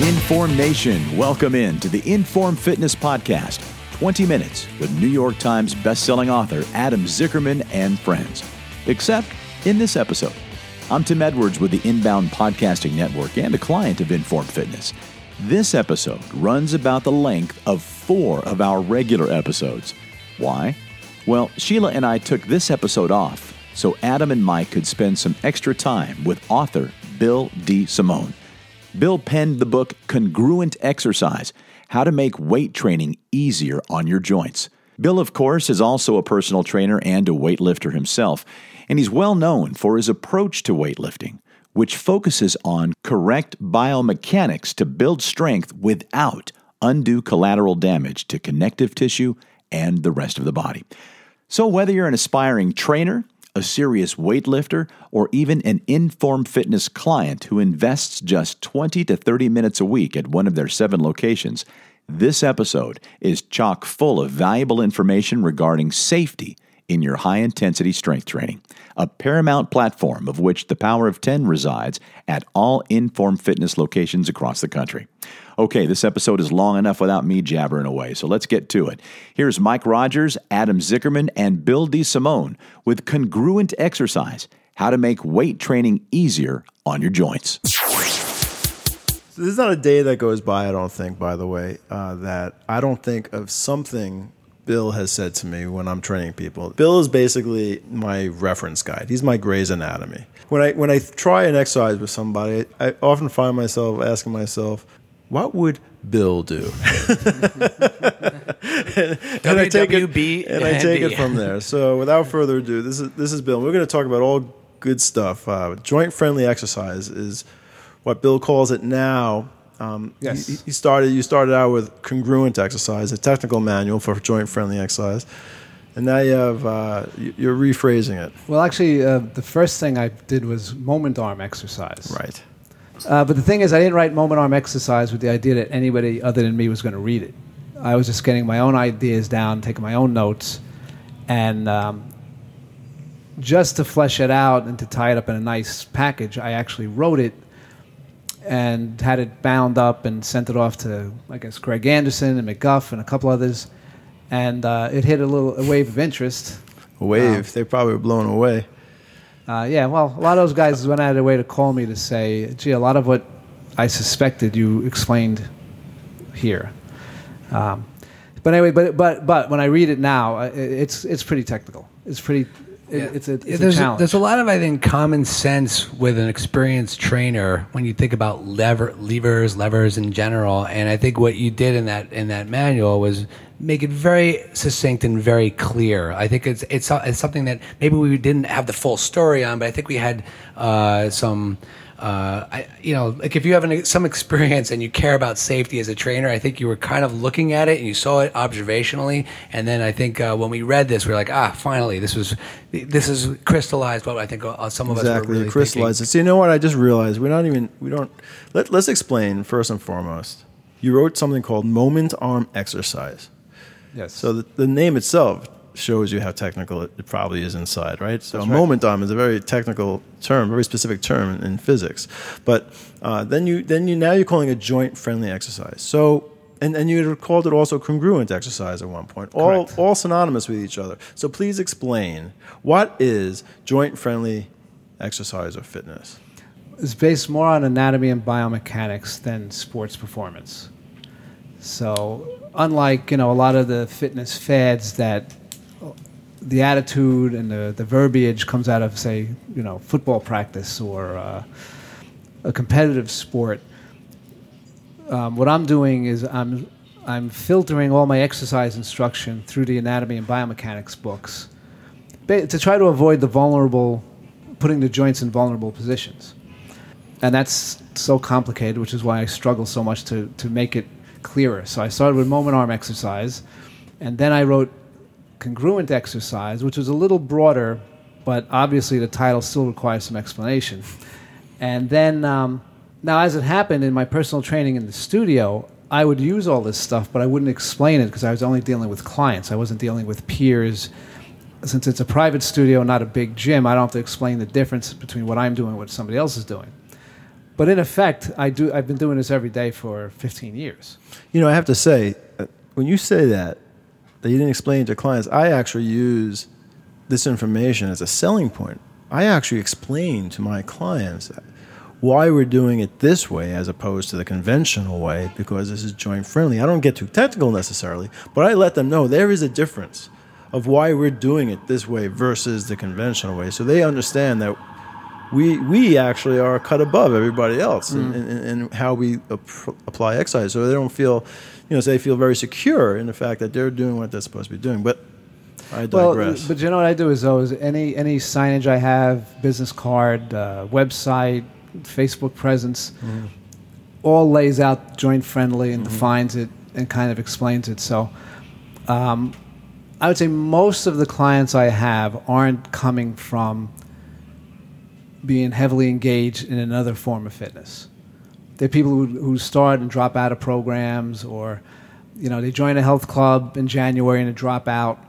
Inform Nation, welcome in to the Inform Fitness Podcast. 20 minutes with New York Times bestselling author Adam Zickerman and friends. Except in this episode, I'm Tim Edwards with the Inbound Podcasting Network and a client of Inform Fitness. This episode runs about the length of four of our regular episodes. Why? Well, Sheila and I took this episode off so Adam and Mike could spend some extra time with author Bill DeSimone. Bill penned the book Congruent Exercise How to Make Weight Training Easier on Your Joints. Bill, of course, is also a personal trainer and a weightlifter himself, and he's well known for his approach to weightlifting, which focuses on correct biomechanics to build strength without undue collateral damage to connective tissue and the rest of the body. So, whether you're an aspiring trainer, a serious weightlifter, or even an Inform Fitness client who invests just 20 to 30 minutes a week at one of their seven locations, this episode is chock full of valuable information regarding safety in your high intensity strength training, a paramount platform of which the Power of 10 resides at all Inform Fitness locations across the country. Okay, this episode is long enough without me jabbering away, so let's get to it. Here's Mike Rogers, Adam Zickerman, and Bill D. DeSimone with Congruent Exercise How to Make Weight Training Easier on Your Joints. Is not a day that goes by, I don't think, by the way, uh, that I don't think of something Bill has said to me when I'm training people. Bill is basically my reference guide. He's my Gray's Anatomy. When I when I try an exercise with somebody, I often find myself asking myself, "What would Bill do?" and, and I take it and I take it from there. So without further ado, this is this is Bill. We're going to talk about all good stuff. Uh, joint friendly exercise is what Bill calls it now um, Yes. You, you started. You started out with congruent exercise, a technical manual for joint-friendly exercise, and now you have uh, you- you're rephrasing it. Well, actually, uh, the first thing I did was moment arm exercise. Right. Uh, but the thing is, I didn't write moment arm exercise with the idea that anybody other than me was going to read it. I was just getting my own ideas down, taking my own notes, and um, just to flesh it out and to tie it up in a nice package, I actually wrote it and had it bound up and sent it off to, I guess, Greg Anderson and McGuff and a couple others. And uh, it hit a little a wave of interest. A wave. they probably were blown away. Uh, yeah, well, a lot of those guys went out of their way to call me to say, gee, a lot of what I suspected you explained here. Um, but anyway, but, but, but when I read it now, uh, it- it's, it's pretty technical. It's pretty, it, it's a, it's Yeah, a there's, challenge. there's a lot of I think common sense with an experienced trainer when you think about lever levers, levers in general. And I think what you did in that in that manual was make it very succinct and very clear. I think it's it's, it's something that maybe we didn't have the full story on, but I think we had uh, some. Uh, I, you know, like if you have an, some experience and you care about safety as a trainer, I think you were kind of looking at it and you saw it observationally. And then I think uh, when we read this, we are like, ah, finally, this was this is crystallized what I think uh, some of us were Exactly. really crystallized. So you know what? I just realized we're not even. We don't. Let, let's explain first and foremost. You wrote something called moment arm exercise. yes. So the, the name itself shows you how technical it, it probably is inside, right? So a moment arm is a very technical term, very specific term in, in physics. But uh, then you then you now you're calling it joint friendly exercise. So and, and you called it also congruent exercise at one point, all Correct. all synonymous with each other. So please explain what is joint friendly exercise or fitness. it's based more on anatomy and biomechanics than sports performance. So, unlike you know a lot of the fitness fads that the attitude and the, the verbiage comes out of say you know football practice or uh, a competitive sport, um, what I'm doing is I'm I'm filtering all my exercise instruction through the anatomy and biomechanics books to try to avoid the vulnerable, putting the joints in vulnerable positions and that's so complicated, which is why I struggle so much to, to make it clearer. So I started with moment arm exercise, and then I wrote congruent exercise, which was a little broader, but obviously the title still requires some explanation. And then, um, now as it happened in my personal training in the studio, I would use all this stuff, but I wouldn't explain it because I was only dealing with clients. I wasn't dealing with peers since it's a private studio, not a big gym, I don't have to explain the difference between what I'm doing and what somebody else is doing. But in effect, I do. I've been doing this every day for 15 years. You know, I have to say, uh, when you say that, that you didn't explain to clients, I actually use this information as a selling point. I actually explain to my clients why we're doing it this way as opposed to the conventional way because this is joint friendly. I don't get too technical necessarily, but I let them know there is a difference of why we're doing it this way versus the conventional way. So they understand that we we actually are cut above everybody else in, mm. in, in how we ap- apply exercise. So they don't feel, you know, so they feel very secure in the fact that they're doing what they're supposed to be doing. But I Well, digress. but you know what I do is though is any any signage I have, business card, uh, website, Facebook presence, all lays out joint friendly and defines it and kind of explains it. So, um, I would say most of the clients I have aren't coming from being heavily engaged in another form of fitness. They're people who, who start and drop out of programs, or you know they join a health club in January and they drop out.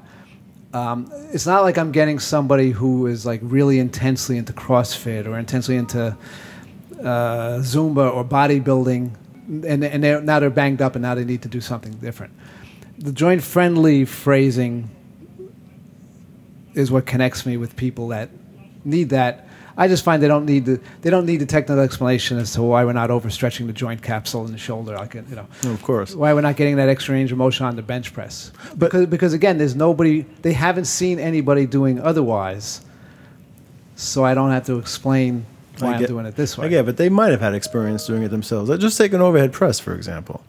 Um, it's not like I'm getting somebody who is like really intensely into CrossFit or intensely into uh, Zumba or bodybuilding, and, and they're, now they're banged up and now they need to do something different. The joint friendly phrasing is what connects me with people that need that. I just find they don't need the they don't need the technical explanation as to why we're not overstretching the joint capsule in the shoulder. Like you know, No, of course. why we're not getting that extra range of motion on the bench press. Because because again, there's nobody they haven't seen anybody doing otherwise. So I don't have to explain why I I'm doing it this way. Get, but they might have had experience doing it themselves. Just take an overhead press, for example.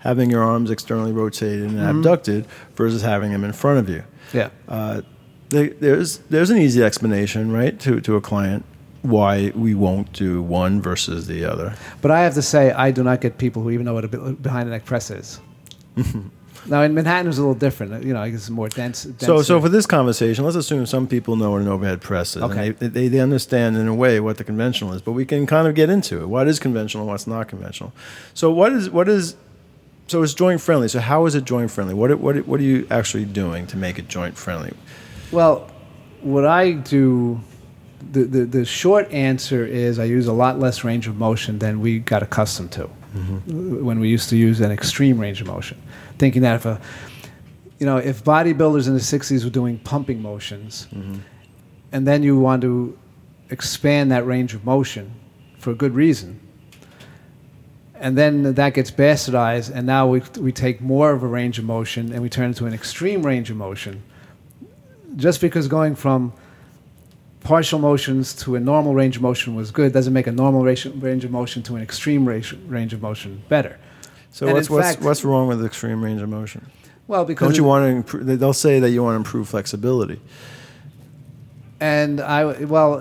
Having your arms externally rotated and Mm-hmm. abducted versus having them in front of you. Yeah. Uh, there's there's an easy explanation, right, to, to a client why we won't do one versus the other. But I have to say, I do not get people who even know what a behind the neck press is. now in Manhattan, it's a little different. You know, I guess it's more dense. So, denser. so for this conversation, let's assume some people know what an overhead press is. Okay. And they, they, they understand in a way what the conventional is, but we can kind of get into it. What is conventional and what's not conventional? So, what is what is so it's joint friendly. So, how is it joint friendly? What what what are you actually doing to make it joint friendly? Well, what I do, the, the, the short answer is I use a lot less range of motion than we got accustomed to. Mm-hmm. When we used to use an extreme range of motion. Thinking that if a, you know, if bodybuilders in the 60s were doing pumping motions, mm-hmm. and then you want to expand that range of motion for a good reason, and then that gets bastardized, and now we, we take more of a range of motion and we turn it into an extreme range of motion just because going from partial motions to a normal range of motion was good doesn't make a normal range range of motion to an extreme range, range of motion better. So, And what's what's fact- what's wrong with extreme range of motion? Well, because Don't you want to improve? They'll say that you want to improve flexibility. and I well,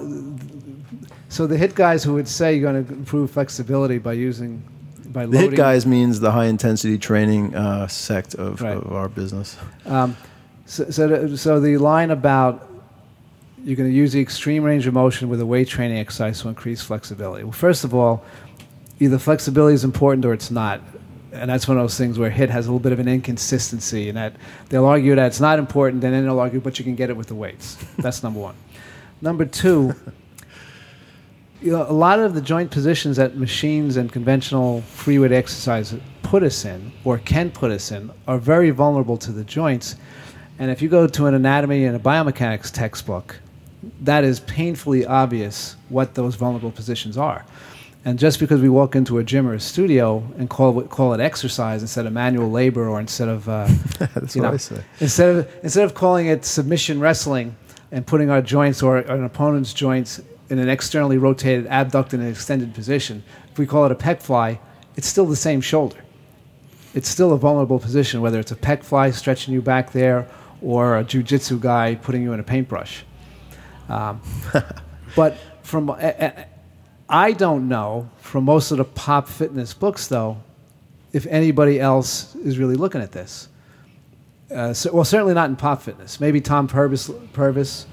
so the HIT guys who would say you're going to improve flexibility by using by The loading HIT guys means the high intensity training uh, sect of, Right. of our business. Um, so, so, so the line about you're going to use the extreme range of motion with a weight training exercise to increase flexibility. Well, first of all, either flexibility is important or it's not. And that's one of those things where HIT has a little bit of an inconsistency in that they'll argue that it's not important, and then they'll argue, but you can get it with the weights. That's number one. Number two, you know, a lot of the joint positions that machines and conventional free weight exercise put us in or can put us in are very vulnerable to the joints. And if you go to an anatomy and a biomechanics textbook, that is painfully obvious what those vulnerable positions are. And just because we walk into a gym or a studio and call it, call it exercise instead of manual labor or instead of uh, you know, instead of instead of calling it submission wrestling and putting our joints or an opponent's joints in an externally rotated abducted and extended position, if we call it a pec fly, it's still the same shoulder. It's still a vulnerable position, whether it's a pec fly stretching you back there or a jujitsu guy putting you in a paintbrush. Um, but from a- a- I don't know from most of the pop fitness books though if anybody else is really looking at this. Uh, so, well, certainly not in pop fitness. Maybe Tom Purvis. Purvis.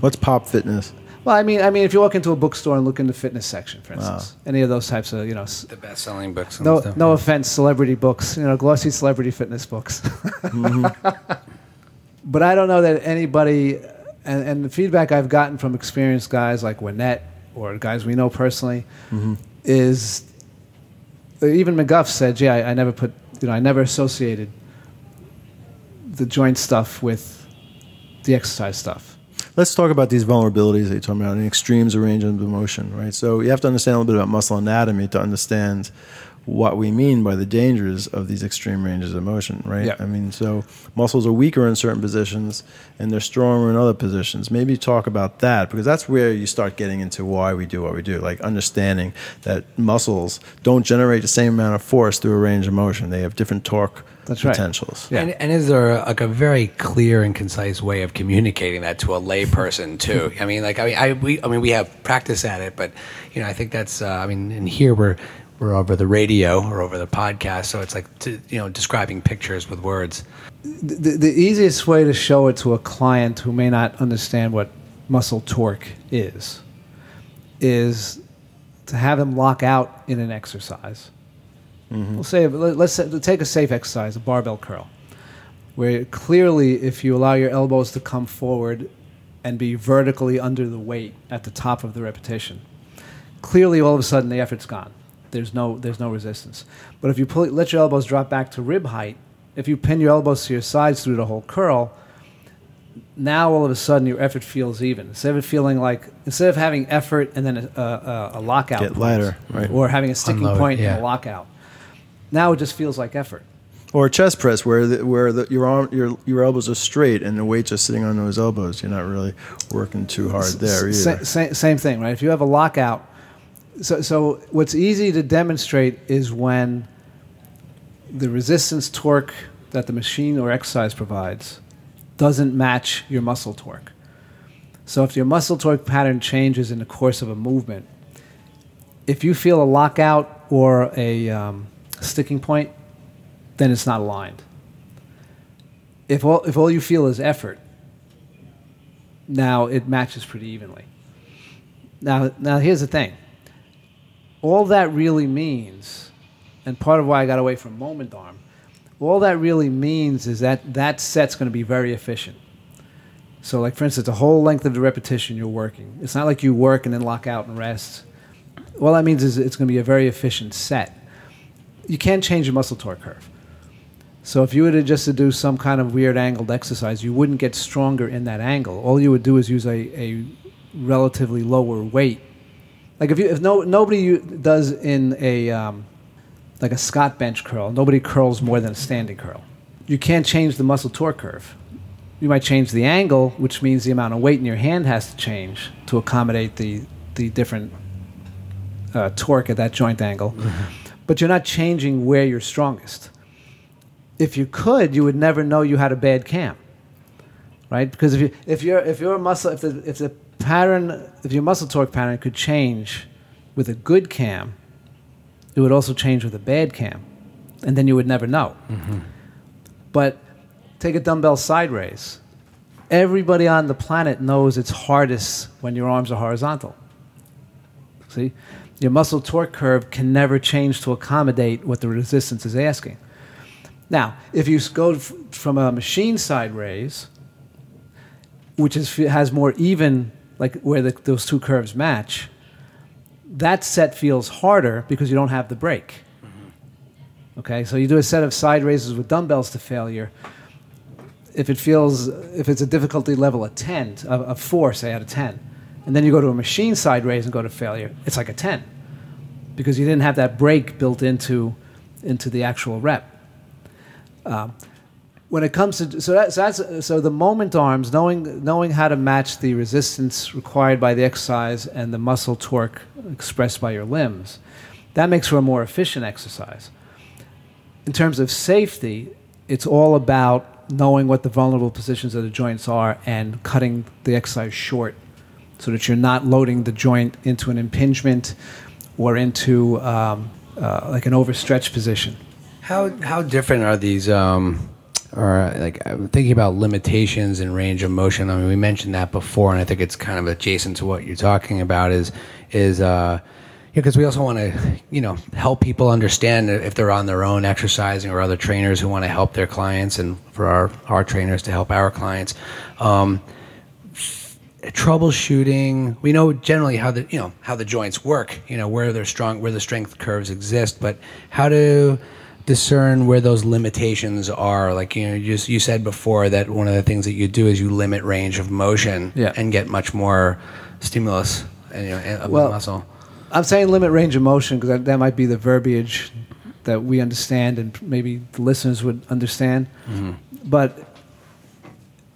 What's pop fitness? Well, I mean, I mean, if you walk into a bookstore and look in the fitness section, for instance, any of those types of, you know, The best-selling books. No, stuff. no offense, celebrity books, you know, glossy celebrity fitness books. but I don't know that anybody, and, and the feedback I've gotten from experienced guys like Winett or guys we know personally, mm-hmm. is even McGuff said, "Yeah, I, I never put, you know, I never associated the joint stuff with the exercise stuff." Let's talk about these vulnerabilities that you're talking about, and extremes of range of motion, right? So you have to understand a little bit about muscle anatomy to understand what we mean by the dangers of these extreme ranges of motion, right? Yeah. I mean, so muscles are weaker in certain positions and they're stronger in other positions. Maybe talk about that because that's where you start getting into why we do what we do, like understanding that muscles don't generate the same amount of force through a range of motion. They have different torque That's right. potentials. Yeah. And, and is there like a very clear and concise way of communicating that to a layperson too? I mean, like I mean, I we I mean we have practice at it, but you know I think that's uh, I mean, and here we're we're over the radio or over the podcast, so it's like to, you know describing pictures with words. the, the easiest way to show it to a client who may not understand what muscle torque is is to have them lock out in an exercise. Mm-hmm. We'll say let- let's say, take a safe exercise, a barbell curl, where clearly if you allow your elbows to come forward and be vertically under the weight at the top of the repetition, clearly all of a sudden the effort's gone. There's no there's no resistance. But if you pull, let your elbows drop back to rib height, if you pin your elbows to your sides through the whole curl, now all of a sudden your effort feels even. Instead of it feeling like instead of having effort and then a, a, a lockout, Get lighter, right. or having a sticking Unload, point yeah. and a lockout, now it just feels like effort. Or a chest press where the, where the, your arm your your elbows are straight and the weight's just sitting on those elbows. You're not really working too hard there Sa- either. sa- same thing, right? If you have a lockout, so, so what's easy to demonstrate is when the resistance torque that the machine or exercise provides doesn't match your muscle torque. So if your muscle torque pattern changes in the course of a movement, if you feel a lockout or a um, sticking point, then it's not aligned. If all, if all you feel is effort, now it matches pretty evenly. Now, now here's the thing. All that really means, and part of why I got away from moment arm, all that really means is that that set's going to be very efficient. So, like for instance, the whole length of the repetition you're working. It's not like you work and then lock out and rest. All that means is it's going to be a very efficient set. You can't change your muscle torque curve. So if you were to just to do some kind of weird angled exercise, you wouldn't get stronger in that angle. All you would do is use a, a relatively lower weight. Like if you if no nobody you, does in a um, like a Scott bench curl, nobody curls more than a standing curl. You can't change the muscle torque curve. You might change the angle, which means the amount of weight in your hand has to change to accommodate the the different uh, torque at that joint angle. But you're not changing where you're strongest if you could, you would never know you had a bad cam, right? Because if you if your if your muscle if the if the pattern if your muscle torque pattern could change with a good cam, it would also change with a bad cam, and then you would never know. Mm-hmm. But take a dumbbell side raise. Everybody on the planet knows it's hardest when your arms are horizontal. See, your muscle torque curve can never change to accommodate what the resistance is asking. Now, if you go f- from a machine side raise, which is, has more even, like where the, those two curves match, that set feels harder because you don't have the break. Okay, so you do a set of side raises with dumbbells to failure. If it feels, if it's a difficulty level of 10, of, a 4, say out of 10, and then you go to a machine side raise and go to failure, it's like a 10 because you didn't have that break built into, into the actual rep Um, when it comes to so that's, so the moment arms knowing knowing how to match the resistance required by the exercise and the muscle torque expressed by your limbs that makes for a more efficient exercise in terms of safety it's all about knowing what the vulnerable positions of the joints are and cutting the exercise short so that you're not loading the joint into an impingement or into um, uh, like an overstretched position How how different are these? Um, or like I'm thinking about limitations and range of motion. I mean, we mentioned that before, and I think it's kind of adjacent to what you're talking about. Is is uh, because we also want to, you know, help people understand if they're on their own exercising or other trainers who want to help their clients, and for our our trainers to help our clients. Um, troubleshooting we know generally how the you know how the joints work you know where they're strong where the strength curves exist but how to discern where those limitations are like you know you, just, you said before that one of the things that you do is you limit range of motion Yeah. and get much more stimulus and, you know, of Well- the muscle I'm saying limit range of motion because that, that might be the verbiage that we understand and maybe the listeners would understand. But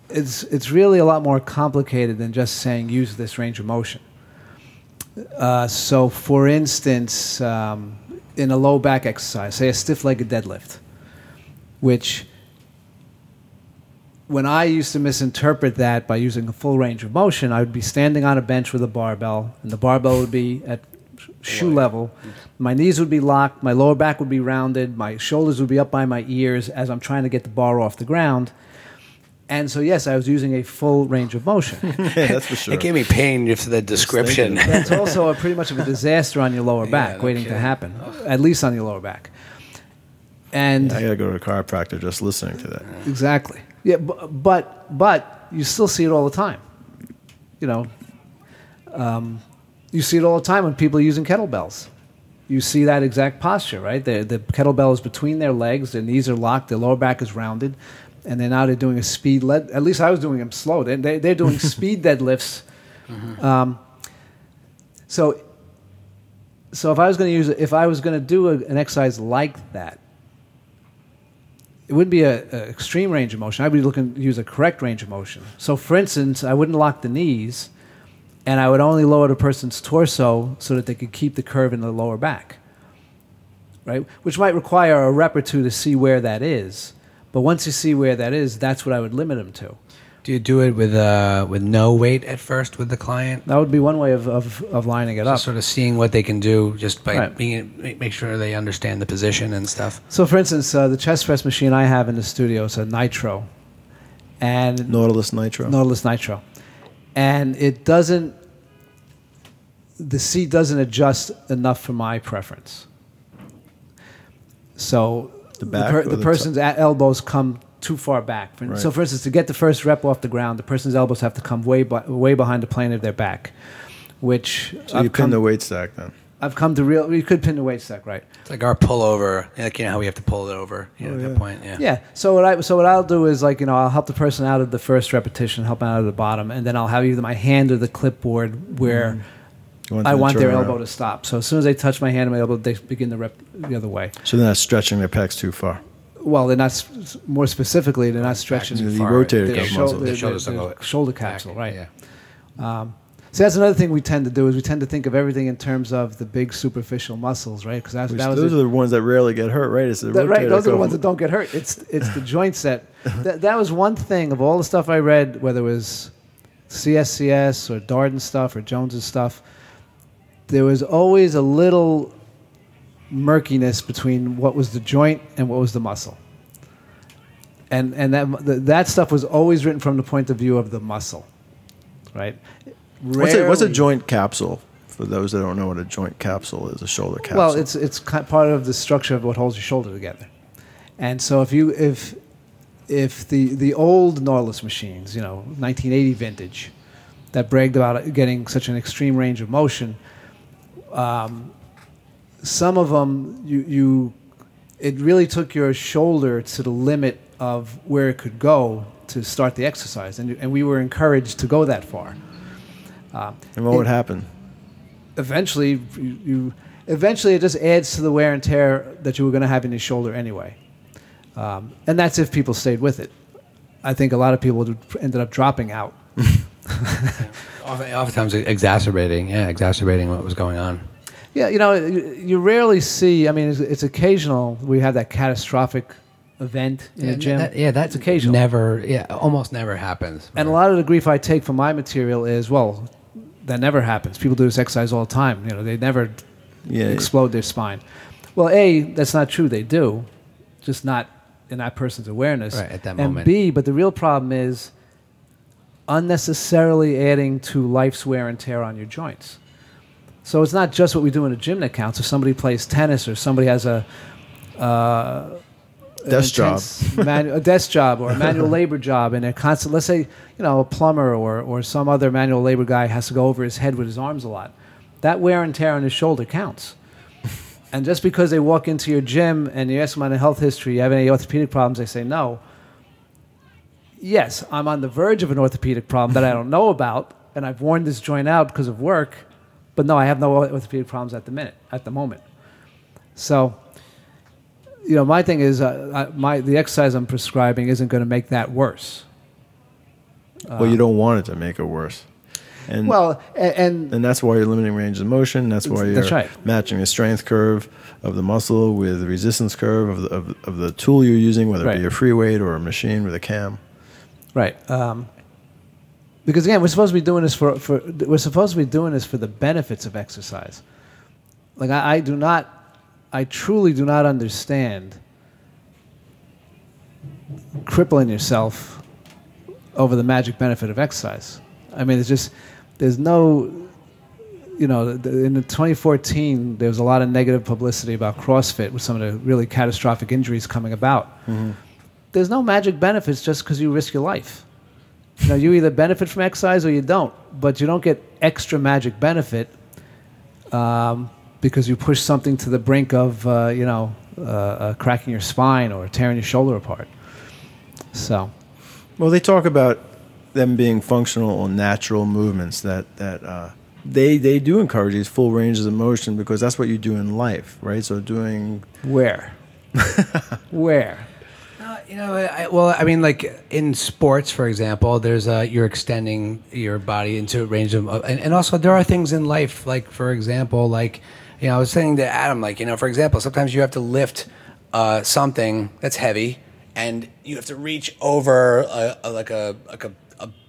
it's it's really a lot more complicated than just saying use this range of motion. Uh, so, for instance, um, in a low back exercise, say a stiff-legged deadlift, which when I used to misinterpret that by using a full range of motion, I would be standing on a bench with a barbell, and the barbell would be at sh- shoe level. My knees would be locked, my lower back would be rounded, my shoulders would be up by my ears as I'm trying to get the bar off the ground. And so, yes, I was using a full range of motion. Yeah, that's for sure. it gave me pain just the description. That's also a pretty much of a disaster on your lower back no waiting to happen, at least on your lower back. And I gotta go to a chiropractor just listening to that. Exactly. Yeah, bu- but but you still see it all the time. You know, um, you see it all the time when people are using kettlebells. You see that exact posture, right? The the kettlebell is between their legs, their knees are locked, their lower back is rounded, and then now they're doing a speed. lead. at least I was doing them slow. They, they, they're doing speed deadlifts. Um, so so if I was going to use if I was going to do a, an exercise like that, it wouldn't be a, a extreme range of motion. I'd be looking to use a correct range of motion. So, for instance, I wouldn't lock the knees, and I would only lower the person's torso so that they could keep the curve in the lower back. Right, which might require a rep or two to see where that is. But once you see where that is, that's what I would limit them to. do you do it with uh with no weight at first with the client That would be one way of, of, of lining it up. Sort of seeing what they can do just by Right. being make, make sure they understand the position and stuff So, for instance, uh, the chest press machine I have in the studio is a Nitro, and Nautilus Nitro. Nautilus Nitro, and it doesn't. The seat doesn't adjust enough for my preference. So The back or the, the person's a- elbows come too far back. For- Right. So, for instance, to get the first rep off the ground, the person's elbows have to come way bi- way behind the plane of their back, which So you I've pin come, the weight stack then. I've come to real. You could pin the weight stack, right? it's like our pullover like you know how we have to pull it over you know, Oh, at yeah. that point yeah Yeah. So what I so what I'll do is like you know I'll help the person out of the first repetition, help them out of the bottom, and then I'll have either my hand or the clipboard where You want I want their around. elbow to stop. So as soon as they touch my hand and my elbow, they begin to rep the other way. So they're not stretching their pecs too far. Well, they're not more specifically. They're not stretching The far. rotator the, cuff shou- muscle. shoulder capsule, right? yeah um, So that's another thing we tend to do is we tend to think of everything in terms of the big superficial muscles, right? Because Which those a- are the ones that rarely get hurt, right? It's the That- right, those are the ones that don't get hurt. It's it's the joint set. That, that was one thing of all the stuff I read, whether it was CSCS or Darden stuff or Jones's stuff. There was always a little murkiness between what was the joint and what was the muscle. And and that th- that stuff was always written from the point of view of the muscle, right? What's a, what's a joint capsule? For those that don't know what a joint capsule is, a shoulder capsule. Well, it's it's part of the structure of what holds your shoulder together. And so if you if if the the old Nautilus machines, you know, 1980 vintage, that bragged about getting such an extreme range of motion, um, some of them you you it really took your shoulder to the limit of where it could go to start the exercise, and and we were encouraged to go that far. Um, and what it- would happen? eventually you, you eventually it just adds to the wear and tear that you were going to have in your shoulder anyway um, and that's if people stayed with it i think a lot of people ended up dropping out oftentimes exacerbating yeah exacerbating what was going on yeah you know you, you rarely see i mean it's, it's occasional we have that catastrophic event in yeah, a gym that, yeah that's it's occasional never yeah almost never happens and a lot of the grief i take from my material is well that never happens people do this exercise all the time you know they never Yeah, explode their spine. Well, A, that's not true. They do, just not in that person's awareness. Right, at that moment. and moment. B, but the real problem is unnecessarily adding to life's wear and tear on your joints. So it's not just what we do in a gym that counts. If somebody plays tennis or somebody has a uh, Desk job. manu- a desk job or a manual labor job, and they're constant. Let's say you know a plumber or or some other manual labor guy has to go over his head with his arms a lot. That wear and tear on his shoulder counts. and just because they walk into your gym and you ask them on a health history, you have any orthopedic problems, they say no. Yes, I'm on the verge of an orthopedic problem that I don't know about, and I've worn this joint out because of work, but no, I have no orthopedic problems at the minute, at the moment. So, you know, my thing is, uh, I, my the exercise I'm prescribing isn't going to make that worse. well, you don't want it to make it worse. And Well, a- and, and that's why you're limiting range of motion. That's why you're That's right. matching the strength curve of the muscle with the resistance curve of the, of, of the tool you're using, whether it be a free weight or a machine with a cam. Right. Um, because again, we're supposed to be doing this for, for we're supposed to be doing this for the benefits of exercise. Like I, I do not, I truly do not understand crippling yourself over the magic benefit of exercise. I mean, it's just there's no, you know, in the 2014 there was a lot of negative publicity about CrossFit with some of the really catastrophic injuries coming about there's no magic benefits just because you risk your life. You know, you either benefit from exercise or you don't, but you don't get extra magic benefit um, because you push something to the brink of, uh, you know, uh, uh, cracking your spine or tearing your shoulder apart. So, Well, they talk about them being functional or natural movements that that uh, they they do encourage these full ranges of motion because that's what you do in life, right? So doing where? where? Uh, you know, I, well, I mean, like in sports, for example, there's uh, you're extending your body into a range of, and, and also there are things in life, like for example, like you know, I was saying to Adam, like you know, for example, sometimes you have to lift uh, something that's heavy, and you have to reach over a, a, like a like a, a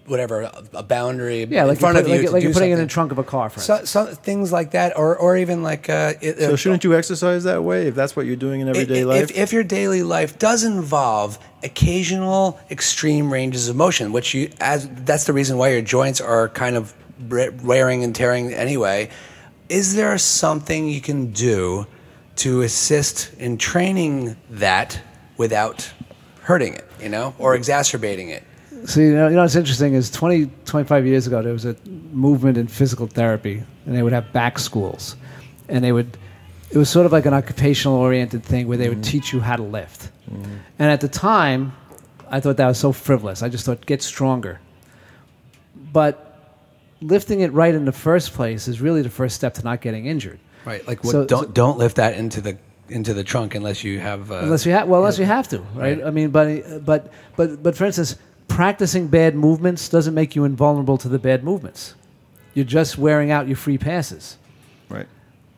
whatever a, a boundary Yeah, in like, front you of put, you like, to like do you're putting it in something. the trunk of a car, for So, so things like that, or or even like uh, it, So shouldn't you exercise that way if that's what you're doing in everyday if, life? If, if your daily life does involve occasional extreme ranges of motion, which you as that's the reason why your joints are kind of wearing and tearing anyway, is there something you can do to assist in training that without hurting it, you know, or exacerbating it? See, you know, you know what's interesting is 20, 25 years ago, there was a movement in physical therapy, and they would have back schools. And they would, it was sort of like an occupational oriented thing where they would teach you how to lift. And at the time, I thought that was so frivolous. I just thought, get stronger. But lifting it right in the first place is really the first step to not getting injured. Right, like what, So- don't so- don't lift that into the into the trunk unless you have uh, unless you have well unless you have to right? Right. i mean but but but but for instance practicing bad movements doesn't make you invulnerable to the bad movements you're just wearing out your free passes right.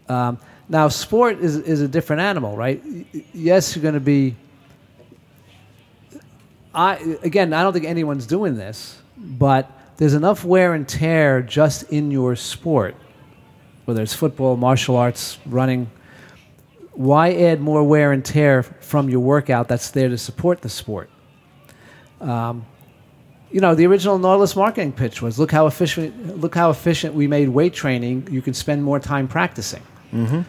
um, now sport is, is a different animal right yes you're going to be i again i don't think anyone's doing this but there's enough wear and tear just in your sport whether it's football martial arts running why add more wear and tear from your workout that's there to support the sport? Um, you know, the original Nautilus marketing pitch was look how efficient look how efficient we made weight training. You can spend more time practicing. Mm-hmm.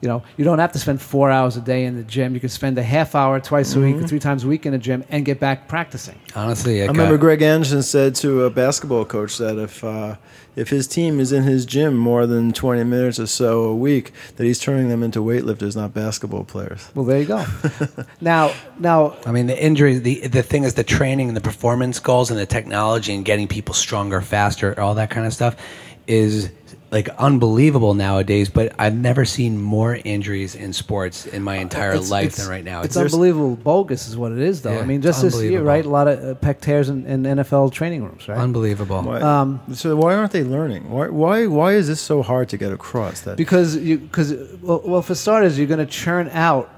You know, you don't have to spend four hours a day in the gym. You can spend a half hour twice a week, or three times a week in the gym, and get back practicing. Honestly. I remember Greg Anderson said to a basketball coach that if uh, if his team is in his gym more than 20 minutes or so a week, that he's turning them into weightlifters, not basketball players. Well, there you go. now, now, I mean, the injury, the the thing is the training and the performance goals and the technology and getting people stronger, faster, all that kind of stuff is like unbelievable nowadays. But I've never seen more injuries in sports in my entire It's- life it's- than right now. It's It's, unbelievable. Bogus is what it is, though. Yeah, I mean, just this year, unbelievable. right? A lot of uh, pec tears in, in NFL training rooms, right? unbelievable. Why, Um, so why aren't they learning? Why, why why is this so hard to get across? That because you, because well, well, for starters, you're going to churn out.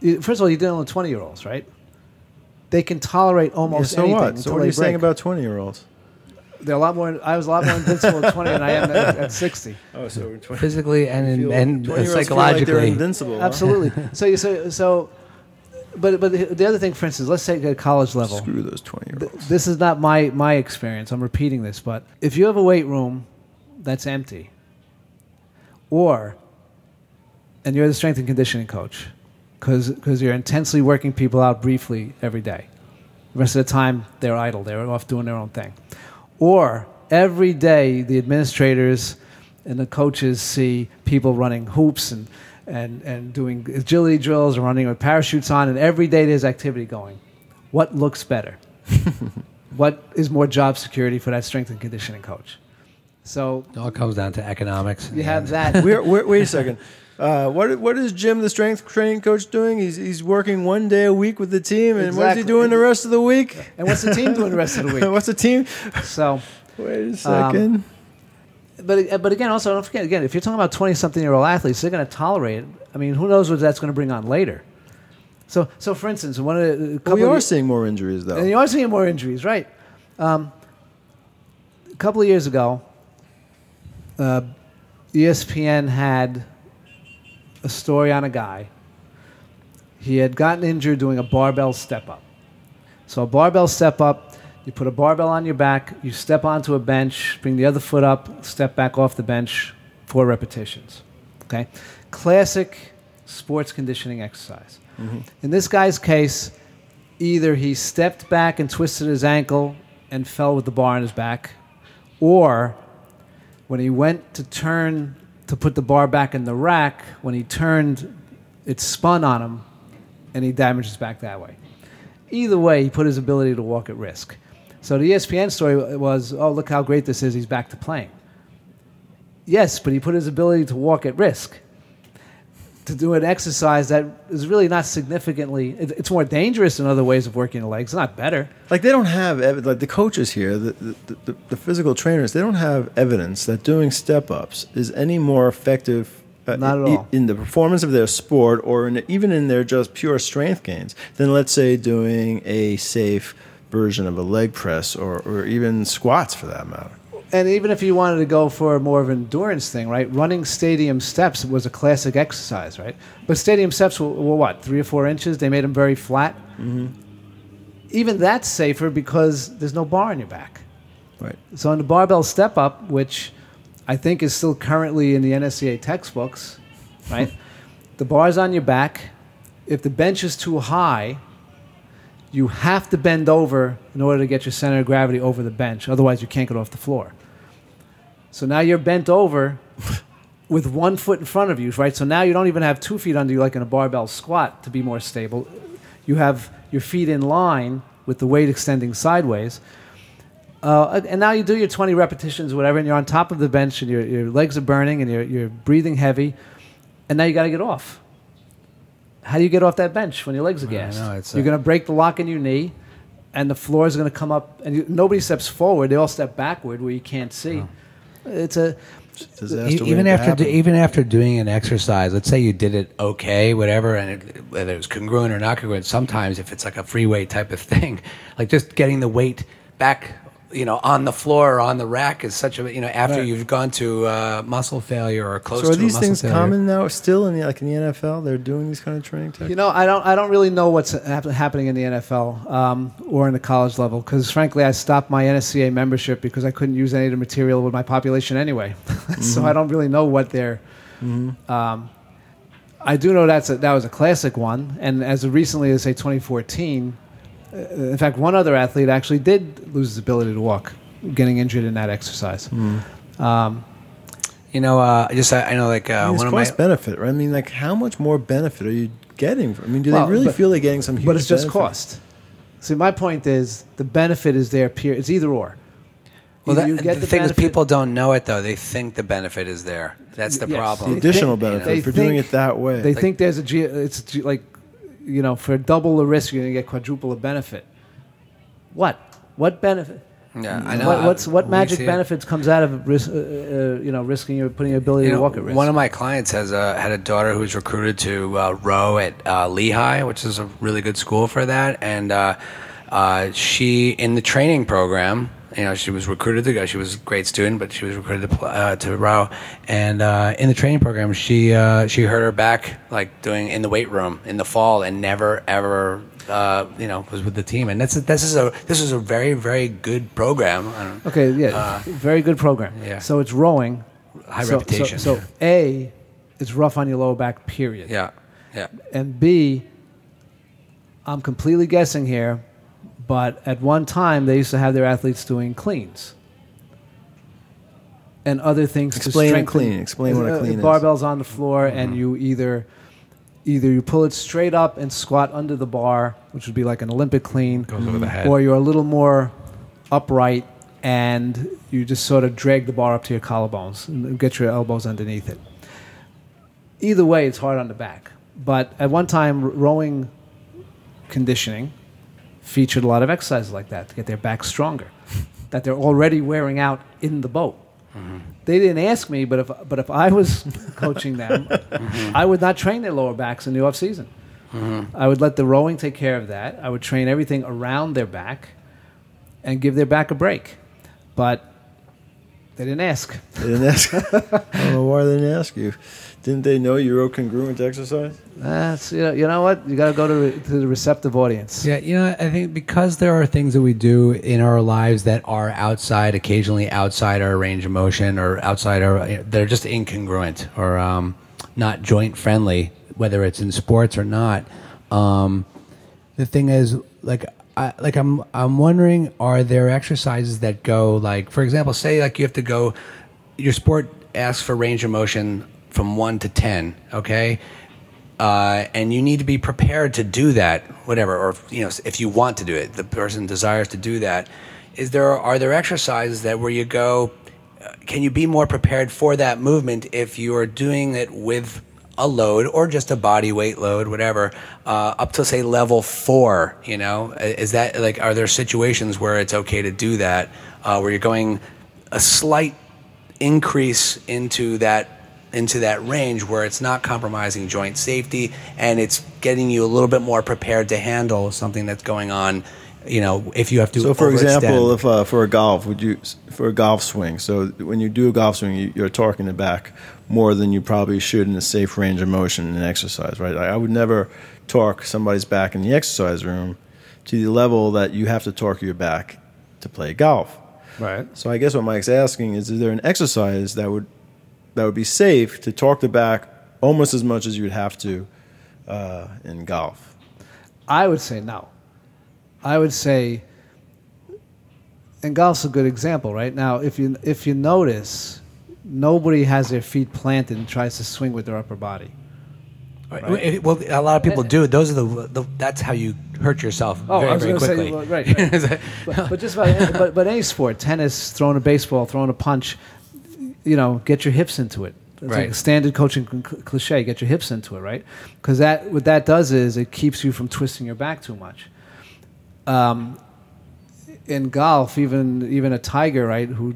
First of all, you're dealing with 20 year olds, right? They can tolerate Yeah, almost so anything. What? So what are they you saying about 20 year olds? They're a lot more. I was a lot more invincible at 20 than I am at, at 60. Oh, so 20, Physically and and psychologically. they're invincible. huh? Absolutely. so you so so, but but the the other thing, for instance, let's say at college level. Screw those 20 year olds. this is not my my experience. I'm repeating this, but if you have a weight room that's empty, or and you're the strength and conditioning coach because you're intensely working people out briefly every day. The rest of the time, they're idle, they're off doing their own thing. Or every day, the administrators and the coaches see people running hoops and, and, and doing agility drills and running with parachutes on, and every day there's activity going. What looks better? what is more job security for that strength and conditioning coach? So It all comes down to economics. you have that. Wait, wait, wait a second. Uh, what what is Jim, the strength training coach, doing? He's he's working one day a week with the team, and what's he doing the rest of the week? and what's the team doing the rest of the week? what's the team? So, Wait a second. But but again, also don't forget again, if you're talking about twenty something year old athletes, they're going to tolerate it. I mean, who knows what that's going to bring on later? So so for instance, one of the couple we are seeing more injuries, though. and you are seeing more injuries, right? Um, a couple of years ago, uh, ESPN had a story on a guy. He had gotten injured doing a barbell step up. So a barbell step up, you put a barbell on your back, you step onto a bench, bring the other foot up, step back off the bench, four repetitions. Okay? Classic sports conditioning exercise. Mm-hmm. In this guy's case, either he stepped back and twisted his ankle and fell with the bar on his back, or when he went to turn to put the bar back in the rack, when he turned, it spun on him and he damaged his back that way. Either way, he put his ability to walk at risk. So the ESPN story was, oh, look how great this is, he's back to playing. Yes, but he put his ability to walk at risk. To do an exercise that is really not significantly, it- it's more dangerous than other ways of working the legs. It's not better. Like they don't have ev- like the coaches here, the, the, the, the physical trainers. They don't have evidence that doing step ups is any more effective. uh, Not at all. in the performance of their sport, or in, even in their just pure strength gains, than let's say doing a safe version of a leg press, or, or even squats for that matter. And even if you wanted to go for more of an endurance thing, right? Running stadium steps was a classic exercise, right? But stadium steps were, were what, three or four inches? They made them very flat. Mm-hmm. Even that's safer because there's no bar on your back. Right. So on the barbell step up, which I think is still currently in the NSCA textbooks, right? the bar's on your back. If the bench is too high, you have to bend over in order to get your center of gravity over the bench. Otherwise, you can't get off the floor. So now you're bent over with one foot in front of you, right? So now you don't even have two feet under you like in a barbell squat to be more stable. You have your feet in line with the weight extending sideways. Uh, and now you do your 20 repetitions, whatever, and you're on top of the bench and your, your legs are burning and you're, you're breathing heavy. And now you got to get off. How do you get off that bench when your legs are gassed? know, you're going to break the lock in your knee, and the floor is going to come up, and you, nobody steps forward. They all step backward where you can't see. It's a Disaster even after do, even after doing an exercise, let's say you did it okay, whatever, and it, whether it was congruent or not congruent. Sometimes, if it's like a free weight type of thing, like just getting the weight back, you know, on the floor or on the rack is such a you know after Right. you've gone to uh, muscle failure or close So are to these a things failure. common now? Still in the like in the NFL, they're doing these kind of training techniques. You know, I don't. I don't really know what's happening in the NFL um, or in the college level because, frankly, I stopped my NSCA membership because I couldn't use any of the material with my population anyway. so I don't really know what they're. Um, I do know that's a, that was a classic one, and as recently as say 2014, uh, in fact, one other athlete actually did lose his ability to walk, getting injured in that exercise. Um, You know, uh, just I, I know like I uh, mean, one it's of my cost benefit, right? I mean, like, how much more benefit are you getting? From, I mean, do Well, they really but- feel they're getting some huge but it's just benefit? cost. See, my point is the benefit is there. Peer, it's either or. well, that, you get the, the thing is, people don't know it though. They think the benefit is there. That's the Yes. problem. The additional think- benefit they for doing it that way. They Like, think there's a ge- it's ge- like, you know, for double the risk, you're going to get quadruple the benefit. What? What benefit? Yeah, I know. What, what's what magic benefits comes out of risk, uh, uh, you know, risking your putting your ability You to know, walk at risk? One of my clients has a, had a daughter who was recruited to uh, row at uh, Lehigh, which is a really good school for that. And uh, uh, she, in the training program, you know, she was recruited to go. She was a great student, but she was recruited to, uh, to row. And uh, in the training program, she uh, she hurt her back like doing in the weight room in the fall, and never ever. Uh, you know, was with the team, and that's this is a this is a very very good program. Okay, yeah, uh, very good program. yeah. So it's rowing, high so, reputation. So, so A, it's rough on your lower back. Period. yeah, yeah. And B, I'm completely guessing here, but at one time they used to have their athletes doing cleans and other things Explain to strengthen. clean. Explain what a Uh, clean is. Barbells on the floor, Mm-hmm. and you either either you pull it straight up and squat under the bar, which would be like an Olympic clean, Goes over the head. or you're a little more upright and you just sort of drag the bar up to your collarbones and get your elbows underneath it. Either way, it's hard on the back. But at one time, rowing conditioning featured a lot of exercises like that to get their back stronger, that they're already wearing out in the boat. Mm-hmm. They didn't ask me, but if but if I was coaching them, mm-hmm. I would not train their lower backs in the off season. Mm-hmm. I would let the rowing take care of that. I would train everything around their back, and give their back a break. But they didn't ask. They didn't ask. I don't know why they didn't ask you. Didn't they know you wrote congruent exercise? That's you know, you know what you got to go to, re- to the receptive audience. Yeah, you know, I think because there are things that we do in our lives that are outside, occasionally outside our range of motion or outside our, they're just incongruent or um, not joint friendly, whether it's in sports or not. Um, the thing is, like, I, like I'm, I'm wondering, are there exercises that go like, for example, say like you have to go, your sport asks for range of motion from one to ten, okay? uh, and you need to be prepared to do that, whatever, or you know, if you want to do it, the person desires to do that. Is there are there exercises that where you go? uh, Can you be more prepared for that movement if you are doing it with a load or just a body weight load, whatever, uh, up to say level four? You know, is that like are there situations where it's okay to do that, uh, where you're going a slight increase into that into that range where it's not compromising joint safety and it's getting you a little bit more prepared to handle something that's going on you know if you have to So, for example, if uh, for a golf, would you for a golf swing? So, when you do a golf swing, you, you're torquing the back more than you probably should in a safe range of motion in exercise, right? I, I would never torque somebody's back in the exercise room to the level that you have to torque your back to play golf. Right. So, I guess what Mike's asking is: Is there an exercise that would that would be safe to talk the back almost as much as you'd have to uh, in golf? I would say no. I would say, and golf's a good example, right? Now, if you if you notice, nobody has their feet planted and tries to swing with their upper body. Right. well a lot of people do those are the, the that's how you hurt yourself Oh, very, I was very going to say, quickly well, right, right. but, but just about, but, but any sport, tennis, throwing a baseball, throwing a punch, you know, get your hips into it. It's like Right. a standard coaching cl- cliche. Get your hips into it, right? Because that what that does is it keeps you from twisting your back too much. Um, in golf, even even a Tiger, right, who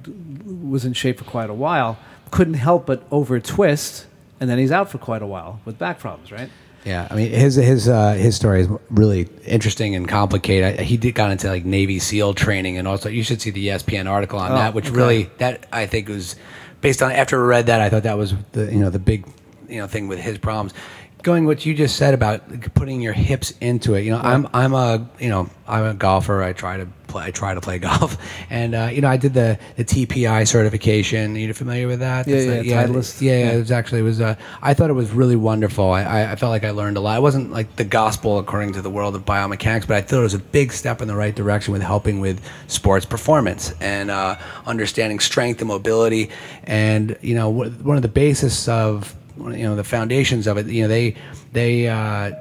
was in shape for quite a while, couldn't help but over twist, and then he's out for quite a while with back problems, right? Yeah, I mean his his uh, his story is really interesting and complicated. I, he did got into like Navy SEAL training, and also you should see the ESPN article on Oh, that, which okay. really that I think was based on. After I read that, I thought that was the you know the big you know thing with his problems. Going what you just said about putting your hips into it. You know, I'm I'm a you know I'm a golfer. I try to play. I try to play golf, and uh, you know I did the the TPI certification. You familiar with that? Yeah, That's yeah, the- yeah, yeah, Yeah. it was actually it was. Uh, I thought it was really wonderful. I, I, I felt like I learned a lot. It wasn't like the gospel according to the world of biomechanics, but I thought it was a big step in the right direction with helping with sports performance and uh, understanding strength and mobility. And you know, one of the basis of you know the foundations of it. You know, they they. Uh,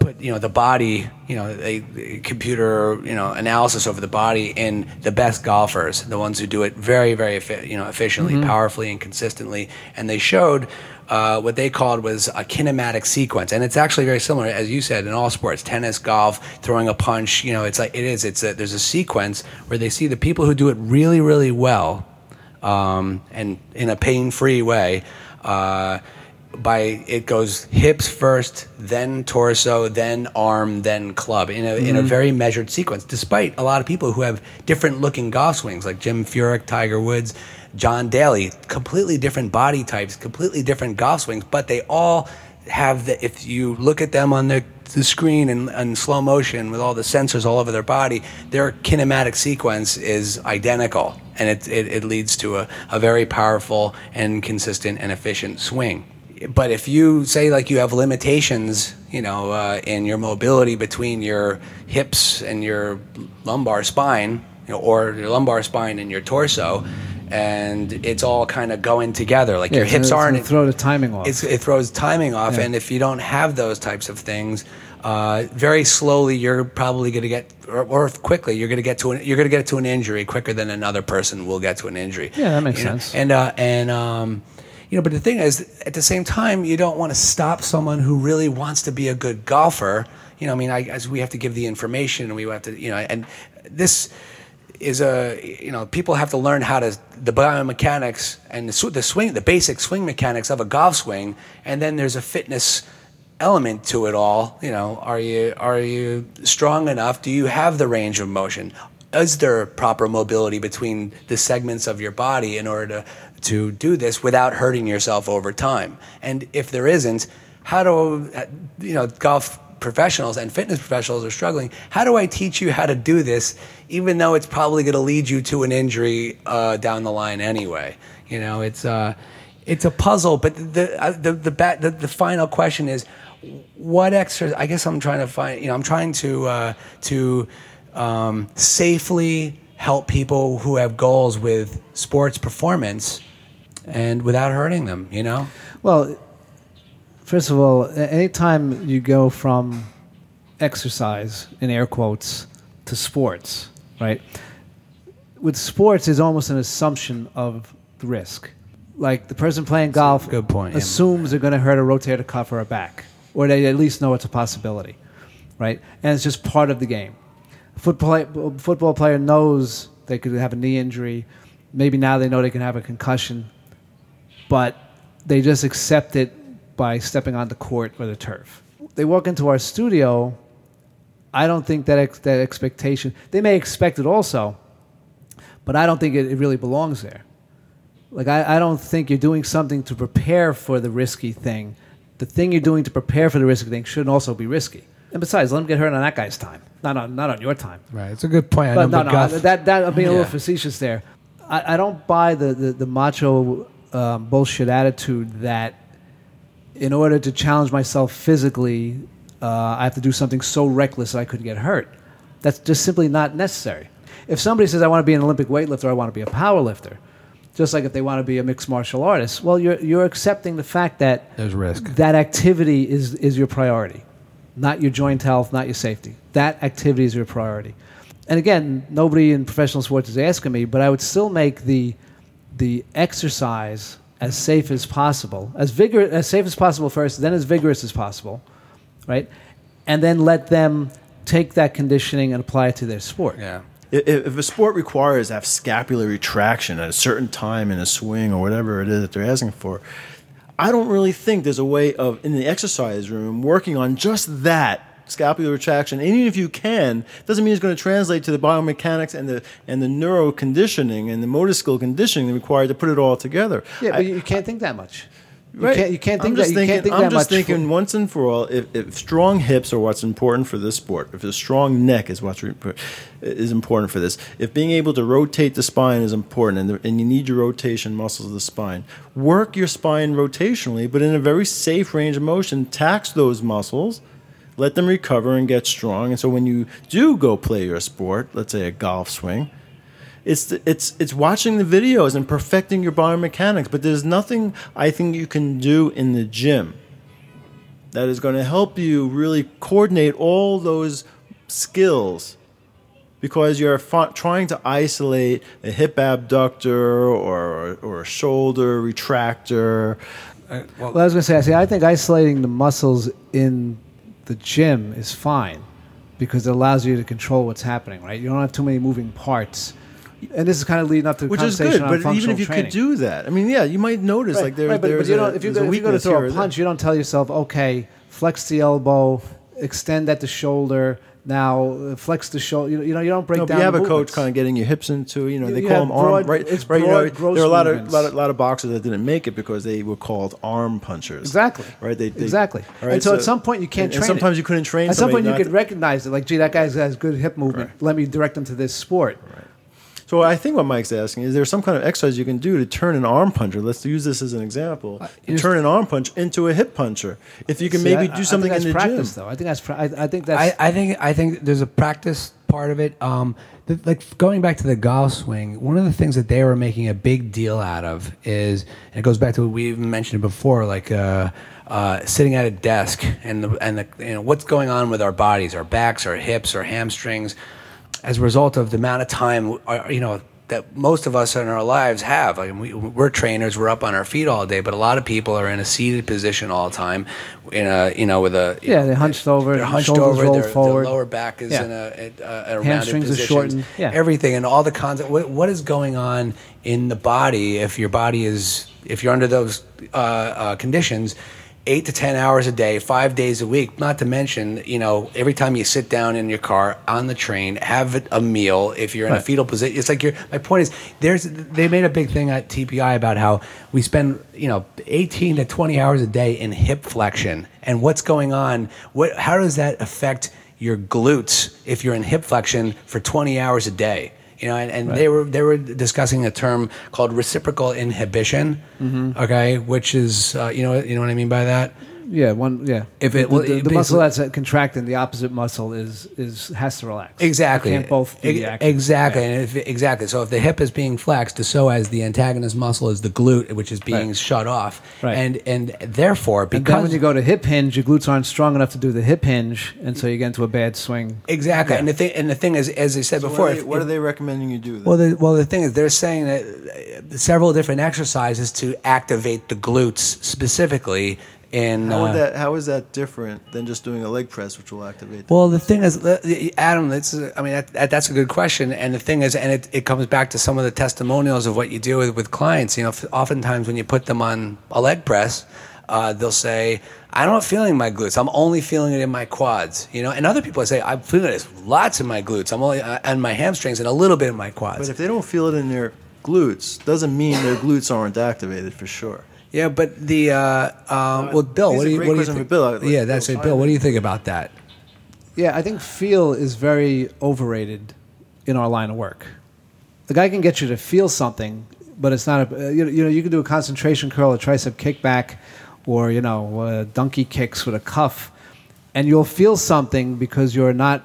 put you know the body you know a computer you know analysis over the body in the best golfers the ones who do it very very you know efficiently powerfully and consistently and they showed uh, what they called was a kinematic sequence and it's actually very similar as you said in all sports tennis golf throwing a punch you know it's like it is it's a, there's a sequence where they see the people who do it really really well um, and in a pain-free way. Uh, by it goes hips first, then torso, then arm, then club in a in a mm-hmm. very measured sequence. Despite a lot of people who have different looking golf swings, like Jim Furyk, Tiger Woods, John Daly, completely different body types, completely different golf swings, but they all have the. If you look at them on the the screen in, in slow motion with all the sensors all over their body, their kinematic sequence is identical. and it, it, it leads to a, a very powerful and consistent and efficient swing. But if you say like you have limitations, you know, uh, in your mobility between your hips and your lumbar spine, you know, or your lumbar spine and your torso, and it's all kind of going together, like your hips aren't throw the timing off. it's, it throws timing off, Yeah. and if you don't have those types of things, uh, very slowly you're probably going to get, or, or quickly you're going to get to an, you're going to get to an injury quicker than another person will get to an injury. Yeah, that makes You know? sense. And uh, and um, you know, but the thing is, at the same time, you don't want to stop someone who really wants to be a good golfer. You know, I mean, I, as we have to give the information, and we have to, you know, and this is a you know people have to learn how to the biomechanics and the, the swing the basic swing mechanics of a golf swing and then there's a fitness element to it all. You know are you are you strong enough? Do you have the range of motion? Is there proper mobility between the segments of your body in order to to do this without hurting yourself over time and if there isn't how do you know golf professionals and fitness professionals are struggling. How do I teach you how to do this, even though it's probably going to lead you to an injury uh, down the line anyway? You know, it's uh, it's a puzzle. But the uh, the the, the the final question is, what exercise? I guess I'm trying to find. You know, I'm trying to uh, to um, safely help people who have goals with sports performance, and without hurting them. You know. Well, first of all, anytime you go from exercise, in air quotes, to sports, right? With sports, is almost an assumption of the risk. Like the person playing golf good point, yeah. assumes they're going to hurt a rotator cuff or a back, or they at least know it's a possibility, right? And it's just part of the game. Football, football player knows they could have a knee injury. Maybe now they know they can have a concussion but they just accept it by stepping on the court or the turf. They walk into our studio. I don't think that ex- that expectation. They may expect it also, but I don't think it, it really belongs there. Like I, I don't think you're doing something to prepare for the risky thing. The thing you're doing to prepare for the risky thing shouldn't also be risky. And besides, let him get hurt on that guy's time, not on not on your time. Right. It's a good point. But know no, no, McGuff- that that I'm being a Yeah. little facetious there. I, I don't buy the the, the macho um, bullshit attitude that in order to challenge myself physically, uh, I have to do something so reckless that I could get hurt. That's just simply not necessary. If somebody says I want to be an Olympic weightlifter, I want to be a power lifter, just like if they want to be a mixed martial artist, well, you're you're accepting the fact that There's risk. that activity is, is your priority, not your joint health, not your safety. That activity is your priority. And again, nobody in professional sports is asking me, but I would still make the, the exercise as safe as possible, as, vigor, as safe as possible first, then as vigorous as possible, right? And then let them take that conditioning and apply it to their sport. Yeah. If, if a sport requires to have scapular retraction at a certain time in a swing or whatever it is that they're asking for, I don't really think there's a way of in the exercise room working on just that scapular retraction. And even if you can, doesn't mean it's going to translate to the biomechanics and the and the neuro conditioning and the motor skill conditioning required to put it all together. Yeah, I- but you can't think that much. You Right. can't, you can't think I'm just that. You thinking, can't think I'm just thinking for- once and for all, if, if strong hips are what's important for this sport, if a strong neck is what's re- is important for this, if being able to rotate the spine is important, and, the, and you need your rotation muscles of the spine, work your spine rotationally, but in a very safe range of motion. Tax those muscles. Let them recover and get strong. And so when you do go play your sport, let's say a golf swing, it's the, it's it's watching the videos and perfecting your biomechanics. But there's nothing I think you can do in the gym that is going to help you really coordinate all those skills because you're fi- trying to isolate a hip abductor or or a shoulder retractor. Well, I was going to say, I say, I think isolating the muscles in the gym is fine because it allows you to control what's happening, right? You don't have too many moving parts. And this is kind of leading up to the Which is good, but even if you training. could do that, I mean, yeah, you might notice Right, like there, right, but, there's but you a, don't, if you go, a if you go to throw a punch, you don't tell yourself, okay, flex the elbow, extend at the shoulder. Now flex the shoulder. You, know, you don't break No, down. you have a coach kind of getting your hips into, you know, You- they you call them arm, right? it's right. You know, gross there are a lot of, lot of lot of boxers that didn't make it because they were called arm punchers. Exactly. Right. They, they- exactly. right, and so, at some point you can't and, train. and sometimes it. you couldn't train. At some point you could to- recognize it. Like, gee, that guy has good hip movement. Let me direct him to this sport. So I think what Mike's asking is there some kind of exercise you can do to turn an arm puncher? Let's use this as an example. to turn an arm punch into a hip puncher. If you can See, maybe I- do I something think in the that's practice, gym. though. I think that's. pra- I, I think that's. I, I think I think there's a practice part of it. Um, the, like going back to the golf swing, one of the things that they were making a big deal out of is, and it goes back to what we even mentioned before, like uh, uh, sitting at a desk and the and the you know what's going on with our bodies, our backs, our hips, our hamstrings, as a result of the amount of time, uh, you know. That most of us in our lives have. Like we, we're trainers, we're up on our feet all day, but a lot of people are in a seated position all the time, in a you know with a Yeah, they're hunched over, they're hunched shoulders over, rolled their, their lower back is Yeah. in a, a, a, a rounded Hamstrings are position. shortened, yeah. Everything and all the concept. What, what is going on in the body if your body is if you're under those uh, uh, conditions? Eight to ten hours a day, five days a week. Not to mention, you know, every time you sit down in your car on the train, have a meal. If you're in a fetal position, it's like you're. My point is, there's they made a big thing at TPI about how we spend, you know, 18 to 20 hours a day in hip flexion, and what's going on. What? How does that affect your glutes if you're in hip flexion for 20 hours a day? You know, and, and they were they were discussing a term called reciprocal inhibition. Okay, which is uh, you know you know what I mean by that. Yeah, one. Yeah. If it- the, well, the, the muscle that's contracting, the opposite muscle is is has to relax. Exactly. They can't both be Ex- active. Exactly. Yeah. And if, exactly. So if the hip is being flexed, so as the antagonist muscle is the glute, which is being Right. shut off, Right. and and therefore And then because when you go to hip hinge, your glutes aren't strong enough to do the hip hinge, and so you get into a bad swing. exactly, Yeah. and the thing and the thing is, as I said So before, what, are they, if- what are they recommending you do? Then? Well, the, well, the thing is, they're saying that uh, several different exercises to activate the glutes specifically. In how, uh, that, how is that different than just doing a leg press, which will activate? the- Well, the thing is, uh, Adam, that's I mean that, that, that's a good question, and the thing is, and it, it comes back to some of the testimonials of what you do with, with clients. You know, oftentimes when you put them on a leg press, uh, they'll say, "I'm not feeling my glutes. I'm only feeling it in my quads." You know, and other people say, "I'm feeling it lots in my glutes. I'm only uh, and my hamstrings and a little bit in my quads." but if they don't feel it in their glutes, doesn't mean their glutes aren't activated for sure. Yeah, but the uh, um, well, Bill, what do you what do you think? Bill. Like, yeah, that's Bill, it, Bill. What do you think about that? Yeah, I think feel is very overrated in our line of work. The guy can get you to feel something, but it's not a uh, you know, you know you can do a concentration curl, a tricep kickback, or you know uh, donkey kicks with a cuff, and you'll feel something because you're not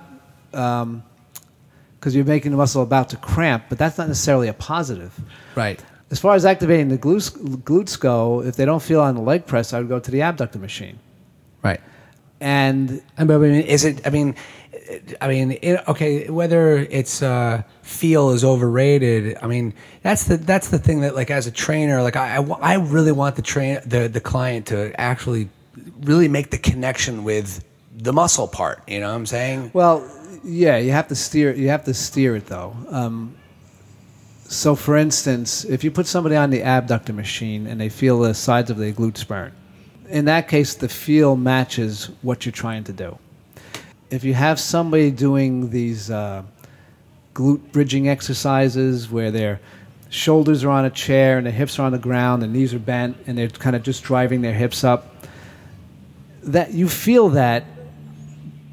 because you're making the muscle about to cramp, but that's not necessarily a positive. Right. As far as activating the glutes, glutes go, if they don't feel on the leg press, I would go to the abductor machine. Right. And I mean, I mean, is it? I mean, I mean, it, okay. Whether it's uh, feel is overrated. I mean, that's the that's the thing that like as a trainer, like I I, I really want the train the the client to actually really make the connection with the muscle part. You know what I'm saying? Well, yeah, you have to steer. You have to steer it though. Um, so, for instance, if you put somebody on the abductor machine and they feel the sides of their glutes burn, in that case, the feel matches what you're trying to do. If you have somebody doing these uh, glute bridging exercises where their shoulders are on a chair and their hips are on the ground, and knees are bent, and they're kind of just driving their hips up, that you feel that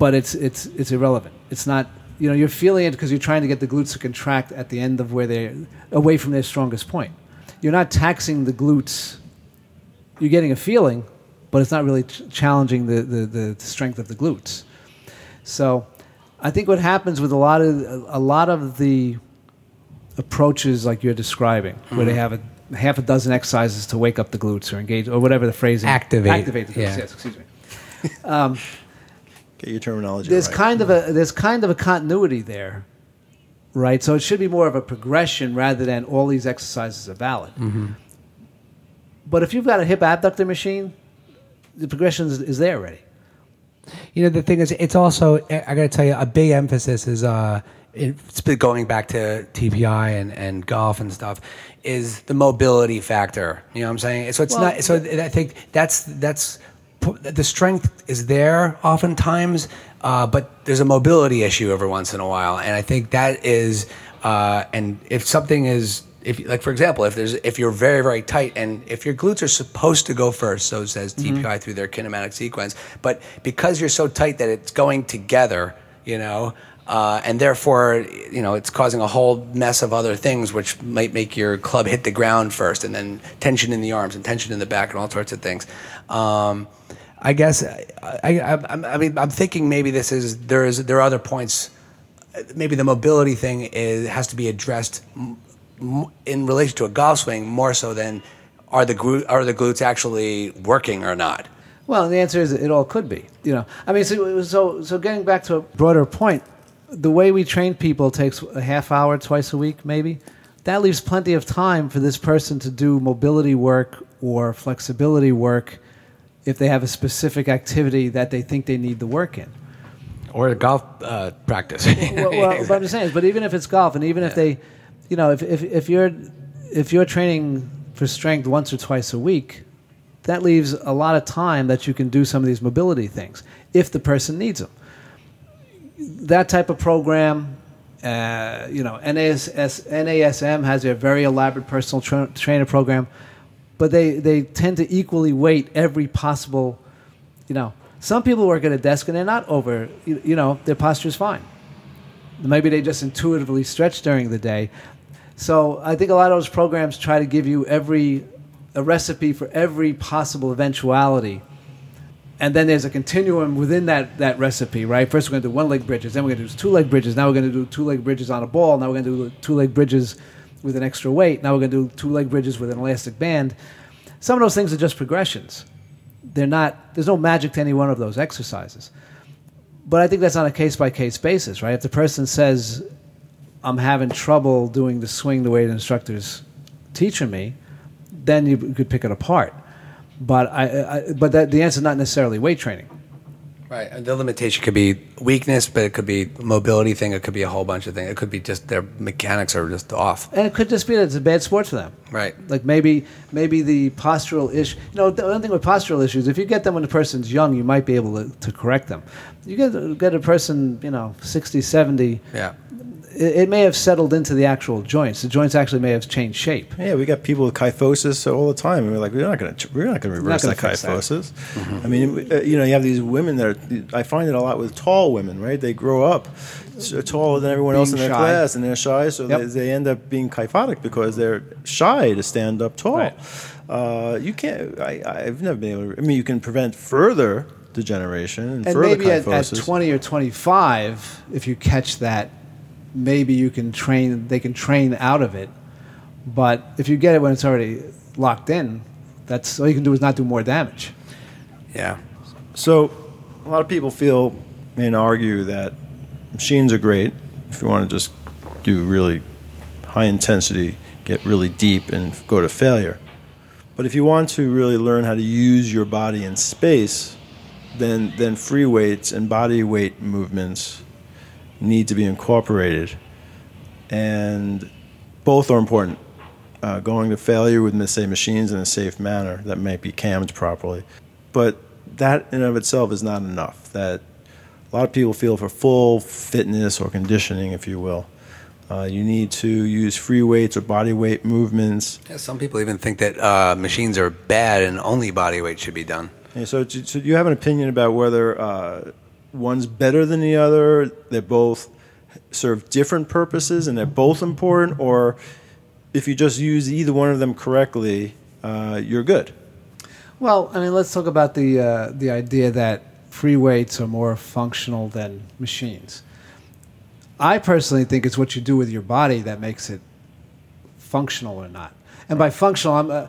but it's it's it's irrelevant. It's not you know you're feeling it because you're trying to get the glutes to contract at the end of where they're away from their strongest point. You're not taxing the glutes. You're getting a feeling, but it's not really ch- challenging the, the, the strength of the glutes. So, I think what happens with a lot of a lot of the approaches like you're describing, where they mm-hmm. have a half a dozen exercises to wake up the glutes or engage or whatever the phrase is. Activate, activate the glutes. yeah. Yes, excuse me. Um, Get your terminology there's right. kind of a there's kind of a continuity there, right? So it should be more of a progression rather than all these exercises are valid. But if you've got a hip abductor machine, the progression is, is there already. You know, the thing is, it's also I got to tell you, a big emphasis is uh, it's been going back to TPI and, and golf and stuff is the mobility factor. You know what I'm saying? So it's Well, not. So I think that's that's the strength is there oftentimes, uh, but there's a mobility issue every once in a while, and I think that is. Uh, and if something is if like for example if there's if you're very very tight and if your glutes are supposed to go first so says TPI through their kinematic sequence but because you're so tight that it's going together you know Uh, and therefore, you know, it's causing a whole mess of other things, which might make your club hit the ground first, and then tension in the arms and tension in the back, and all sorts of things. Um, I guess I, I, I, mean I'm thinking maybe this is there is there are other points. Maybe the mobility thing is, has to be addressed in relation to a golf swing more so than are the glu- are the glutes actually working or not. Well, the answer is it all could be. You know, I mean, so so, so getting back to a broader point, the way we train people takes a half hour twice a week, maybe. That leaves plenty of time for this person to do mobility work or flexibility work if they have a specific activity that they think they need the work in. Or a golf uh, practice. well, well, what I'm saying is, but even if it's golf, and even if they, you know, if, if, if you're if you're training for strength once or twice a week, that leaves a lot of time that you can do some of these mobility things if the person needs them. That type of program, uh, you know, NAS, NASM has a very elaborate personal tra- trainer program, but they, they tend to equally weight every possible, you know, some people work at a desk and they're not over, you, you know, their posture is fine. Maybe they just intuitively stretch during the day. So I think a lot of those programs try to give you every a recipe for every possible eventuality. And then there's a continuum within that, that recipe, right? First, we're going to do one leg bridges, then we're going to do two leg bridges, now we're going to do two leg bridges on a ball, now we're going to do two leg bridges with an extra weight, now we're going to do two leg bridges with an elastic band. Some of those things are just progressions. They're not, there's no magic to any one of those exercises. But I think that's on a case by case basis, right? If the person says, I'm having trouble doing the swing the way the instructor's teaching me, then you could pick it apart. But I, I but that, the answer is not necessarily weight training. Right. And the limitation could be weakness, but it could be mobility thing. It could be a whole bunch of things. It could be just their mechanics are just off. And it could just be that it's a bad sport for them. Right. Like maybe maybe the postural issue. You know, the other thing with postural issues, if you get them when the person's young, you might be able to, to correct them. You get get a person, you know, 60, 70, Yeah. It, it may have settled into the actual joints. The joints actually may have changed shape. Yeah, we got people with kyphosis all the time, and we're like, we're not going to, we're not going to reverse that fix that. kyphosis. I mean, uh, you know, you have these women that are, I find it a lot with tall women, right? They grow up s- taller than everyone else in their shy. class, and they're shy, so Yep. they, they end up being kyphotic because they're shy to stand up tall. Right. Uh, you can't. I, I've never been able. to... I mean, you can prevent further degeneration and, And further maybe at, at 20 or 25, if you catch that, maybe you can train, they can train out of it. But if you get it when it's already locked in, that's all you can do is not do more damage. Yeah. So, a lot of people feel and argue that machines are great if you want to just do really high intensity, get really deep, and go to failure. But if you want to really learn how to use your body in space, then then free weights and body weight movements need to be incorporated, and both are important. Uh, going to failure with, say, machines in a safe manner that might be cammed properly, but that in and of itself is not enough. That a lot of people feel for full fitness or conditioning, if you will. Uh, you need to use free weights or body weight movements. yeah some people even think that uh, machines are bad and only body weight should be done. And so, do, so do you have an opinion about whether uh, one's better than the other? They both serve different purposes and they're both important, or if you just use either one of them correctly, uh, you're good. Well, I mean, let's talk about the, uh, the idea that free weights are more functional than machines. I personally think it's what you do with your body that makes it functional or not. And by functional, I'm, uh,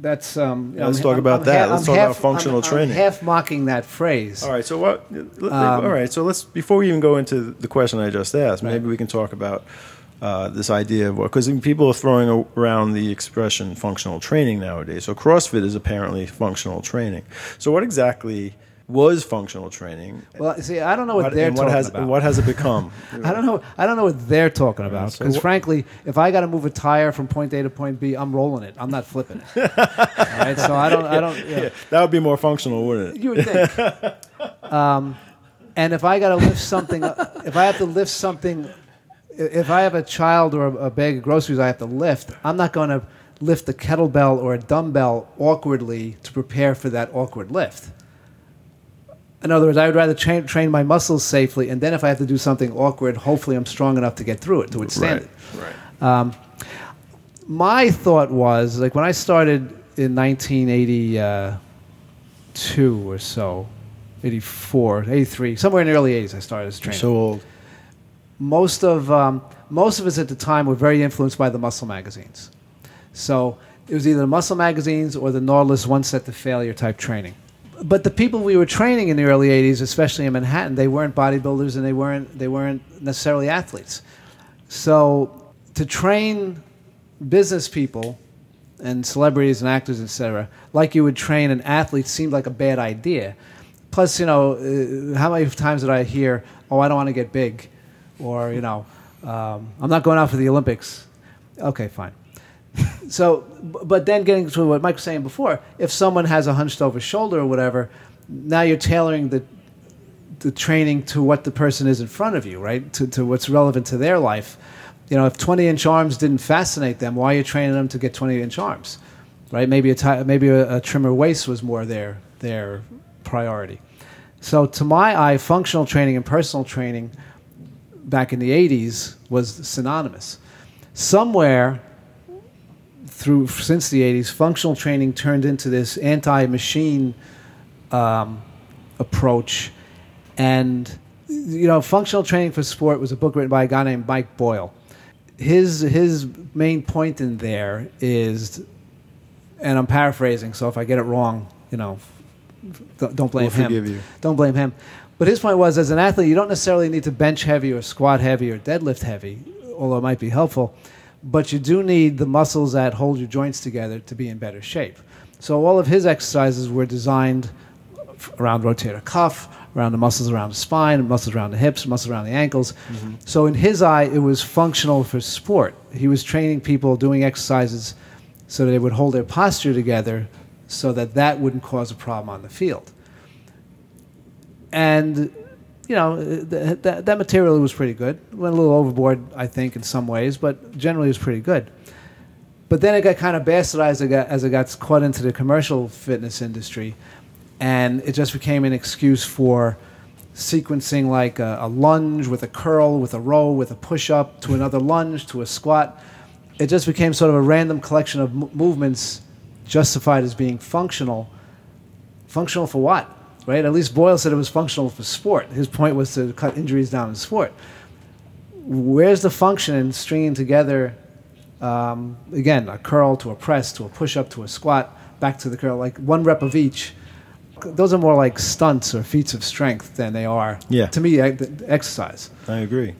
that's um, know, Let's I'm- talk about I'm that. Let's I'm talk about half- functional I'm- I'm training. half mocking that phrase. All right. So what? Um, all right. So let's before we even go into the question I just asked, Right. maybe we can talk about uh, this idea of what because people are throwing around the expression functional training nowadays. So CrossFit is apparently functional training. So what exactly was functional training? Well, see, I don't know what, What- they're and what talking has about. what has it become? I don't know. I don't know what they're talking about. so Because frankly, if I got to move a tire from point A to point B, I'm rolling it. I'm not flipping it. All right. So I don't. I don't. Know, Yeah, that would be more functional, wouldn't it? you would think. um, and if I got to lift something, if I have to lift something, if I have a child or a, a bag of groceries I have to lift, I'm not going to lift a kettlebell or a dumbbell awkwardly to prepare for that awkward lift. In other words, I would rather train, train my muscles safely, and then if I have to do something awkward, hopefully I'm strong enough to get through it, to withstand it. Right. My thought was like when I started in 1982 or so, 84, 83, somewhere in the early 80s, I started as a trainer. So old. most of um, most of us at the time were very influenced by the muscle magazines. So it was either the muscle magazines or the Nautilus one set to failure type training. But the people we were training in the early '80s, especially in Manhattan, they weren't bodybuilders and they weren't they weren't necessarily athletes. So to train business people and celebrities and actors, etc., like you would train an athlete, seemed like a bad idea. Plus, you know, uh, how many times did I hear, "Oh, I don't want to get big," or you know, um, "I'm not going out for the Olympics." Okay, fine. So, but then getting to what Mike was saying before, if someone has a hunched over shoulder or whatever, now you're tailoring the the training to what the person is in front of you, right? To, to what's relevant to their life. You know, if 20 inch arms didn't fascinate them, why are you training them to get 20 inch arms, right? Maybe a maybe a, a trimmer waist was more their their priority. So, to my eye, functional training and personal training back in the 80s was synonymous. Somewhere through since the 80s, functional training turned into this anti-machine um, approach, and you know, functional training for sport was a book written by a guy named Mike Boyle. His his main point in there is, and I'm paraphrasing, so if I get it wrong, you know, don't, don't blame We'll him. Don't blame him. But his point was, as an athlete, you don't necessarily need to bench heavy or squat heavy or deadlift heavy, although it might be helpful. But you do need the muscles that hold your joints together to be in better shape. So all of his exercises were designed around rotator cuff, around the muscles around the spine, muscles around the hips, muscles around the ankles. Mm-hmm. So in his eye, it was functional for sport. He was training people doing exercises so that they would hold their posture together so that that wouldn't cause a problem on the field and you know uh, th- th- that material was pretty good. Went a little overboard, I think, in some ways, but generally it was pretty good. But then it got kind of bastardized as it got, as got caught into the commercial fitness industry, and it just became an excuse for sequencing like a, a lunge with a curl, with a row, with a push up, to another lunge, to a squat. It just became sort of a random collection of m- movements justified as being functional. Functional for what? Right? At least Boyle said it was functional for sport. His point was to cut injuries down in sport. Where's the function in stringing together, um, again, a curl to a press to a push up to a squat, back to the curl, like one rep of each? Those are more like stunts or feats of strength than they are, Yeah. to me, exercise. I agree.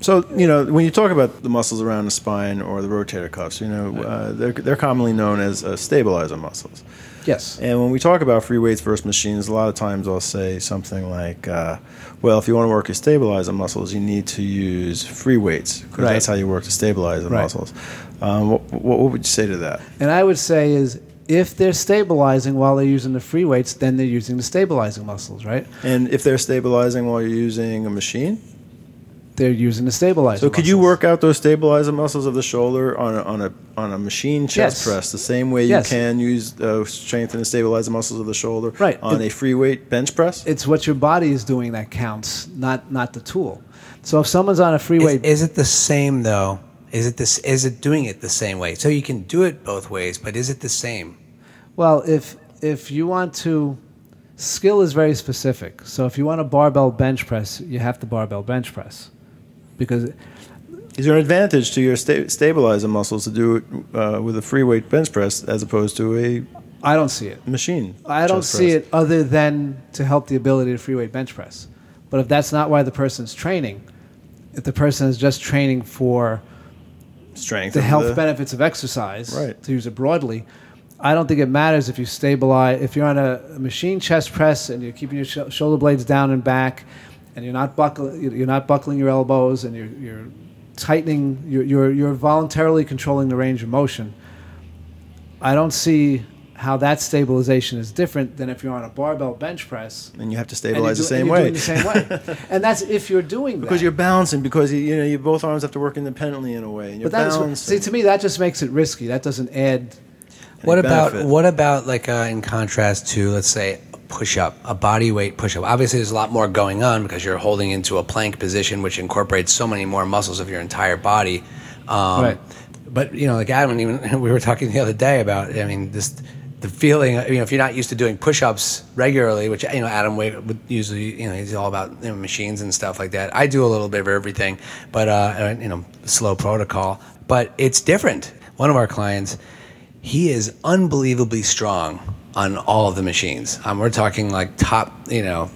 So you know, when you talk about the muscles around the spine or the rotator cuffs, you know, uh, they're they're commonly known as uh, stabilizer muscles. Yes. And when we talk about free weights versus machines, a lot of times I'll say something like, uh, "Well, if you want to work your stabilizer muscles, you need to use free weights because Right. that's how you work the stabilizer Right. muscles." Um, what, what, what would you say to that? And I would say is if they're stabilizing while they're using the free weights, then they're using the stabilizing muscles, right? And if they're stabilizing while you're using a machine, They're using the stabilizing. so could you work out those stabilizer muscles of the shoulder on a, on a on a machine chest Yes. press the same way Yes. you can use uh, strengthen and stabilize the muscles of the shoulder Right. on It- a free weight bench press? It's what your body is doing that counts, not not the tool. So if someone's on a free Is, weight, is it the same though? Is it this? Is it doing it the same way? So you can do it both ways, but is it the same? well, if if you want to, skill is very specific. So if you want a barbell bench press, you have to barbell bench press, because Is there an advantage to your sta- stabilizer muscles to do it uh, with a free weight bench press as opposed to a I don't see it. machine? I don't see press? it other than to help the ability to free weight bench press. But if that's not why the person's training, if the person is just training for Strength. the health benefits of exercise, Right. to use it broadly, I don't think it matters if you stabilize. If you're on a, a machine chest press and you're keeping your sh- shoulder blades down and back, and you're not buckle, you're not buckling your elbows, and you're, you're tightening, you're, you're you're voluntarily controlling the range of motion. I don't see how that stabilization is different than if you're on a barbell bench press. And you have to and stabilize you're the do- and same you're way. doing the same way, and that's if you're doing because you're balancing because you, you know you both arms have to work independently in a way and you're But that is balancing. see to me that just makes it risky. That doesn't add What about benefit. what about like uh, in contrast to let's say push up, a body weight push up. Obviously, there's a lot more going on because you're holding into a plank position, which incorporates so many more muscles of your entire body. Um, Right. But you know, like Adam, even we were talking the other day about. I mean, this the feeling. You know, if you're not used to doing push-ups regularly, which you know, Adam would usually, you know, he's all about you know, machines and stuff like that. I do a little bit of everything, but uh, you know, slow protocol. But it's different. One of our clients, he is unbelievably strong on all of the machines. Um, we're talking like top, you know,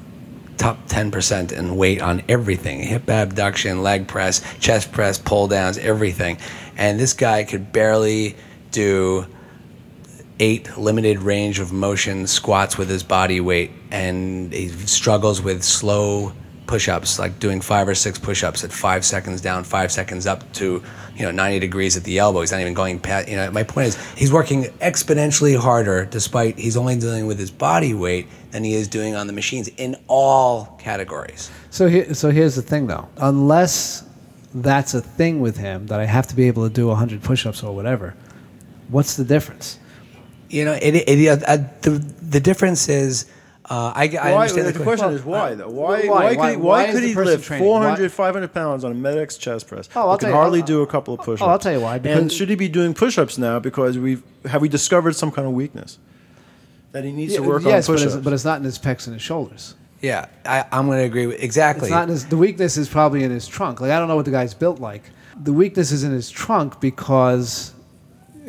top 10% in weight on everything hip abduction, leg press, chest press, pull downs, everything. And this guy could barely do eight limited range of motion squats with his body weight. And he struggles with slow push ups, like doing five or six push ups at five seconds down, five seconds up to, you know, 90 degrees at the elbow. He's not even going past, you know, my point is he's working exponentially harder despite he's only dealing with his body weight than he is doing on the machines in all categories. So here, so here's the thing, though. Unless that's a thing with him that I have to be able to do 100 push-ups or whatever, what's the difference? You know, it, it, uh, the, the difference is, uh, I, I Why, understand the, the, question Well, is why though? Why, why? why, could he, why why could he lift training? 400, Why- 500 pounds on a MedX chest press? Oh, I'll but tell can you- hardly I'll- do a couple of push-ups. Oh, I'll tell you why, And should he be doing push-ups now because we've have we discovered some kind of weakness that he needs to work yes, on but push-ups? it's, but it's not in his pecs and his shoulders. yeah, I, I'm going to agree with exactly. It's not in his, the weakness is probably in his trunk. Like I don't know what the guy's built like. The weakness is in his trunk because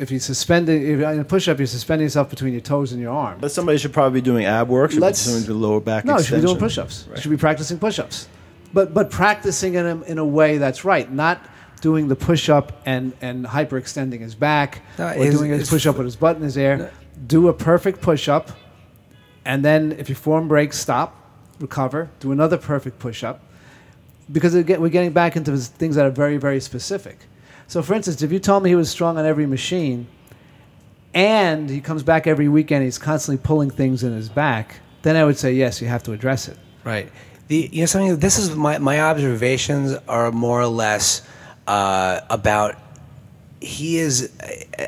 if you suspended if in a push-up, you're suspending yourself between your toes and your arm. but somebody should probably be doing ab work. Should Let's- be doing the lower back No, you should be doing push-ups. Right. Should be practicing push-ups, but but practicing in a, in a way that's right, not doing the push-up and and hyperextending his back No, or his- doing his his- push-up with his butt in his air. Do a perfect push-up, and then if your form breaks, stop, recover, do another perfect push-up, because it get, we're getting back into things that are very very specific. So, for instance, if you told me he was strong on every machine, and he comes back every weekend, he's constantly pulling things in his back, then I would say yes, you have to address it. Right. The you know something. This is my my observations are more or less uh, about. He is.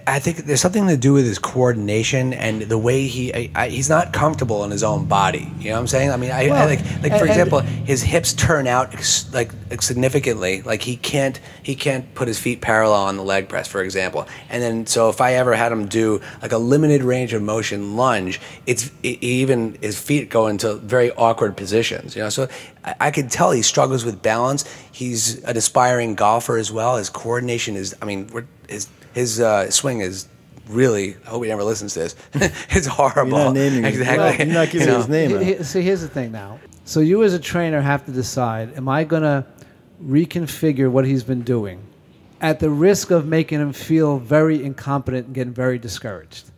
I- think there's something to do with his coordination and the way he. I, I, he's not comfortable in his own body. You know what I'm saying? I mean, I, I like like for example, his hips turn out like significantly. Like he can't he can't put his feet parallel on the leg press, for example. And then so if I ever had him do like a limited range of motion lunge, it's it, even his feet go into very awkward positions. You know, so I, I could tell he struggles with balance. He's an aspiring golfer as well. His coordination is. I mean, we're, his his uh, swing is. Really, I hope he never listens to this. it's horrible. You're not naming his- exactly. you're not giving You know? his name He- out. he- see, here's the thing now. So you as a trainer have to decide: Am I going to reconfigure what he's been doing, at the risk of making him feel very incompetent and getting very discouraged,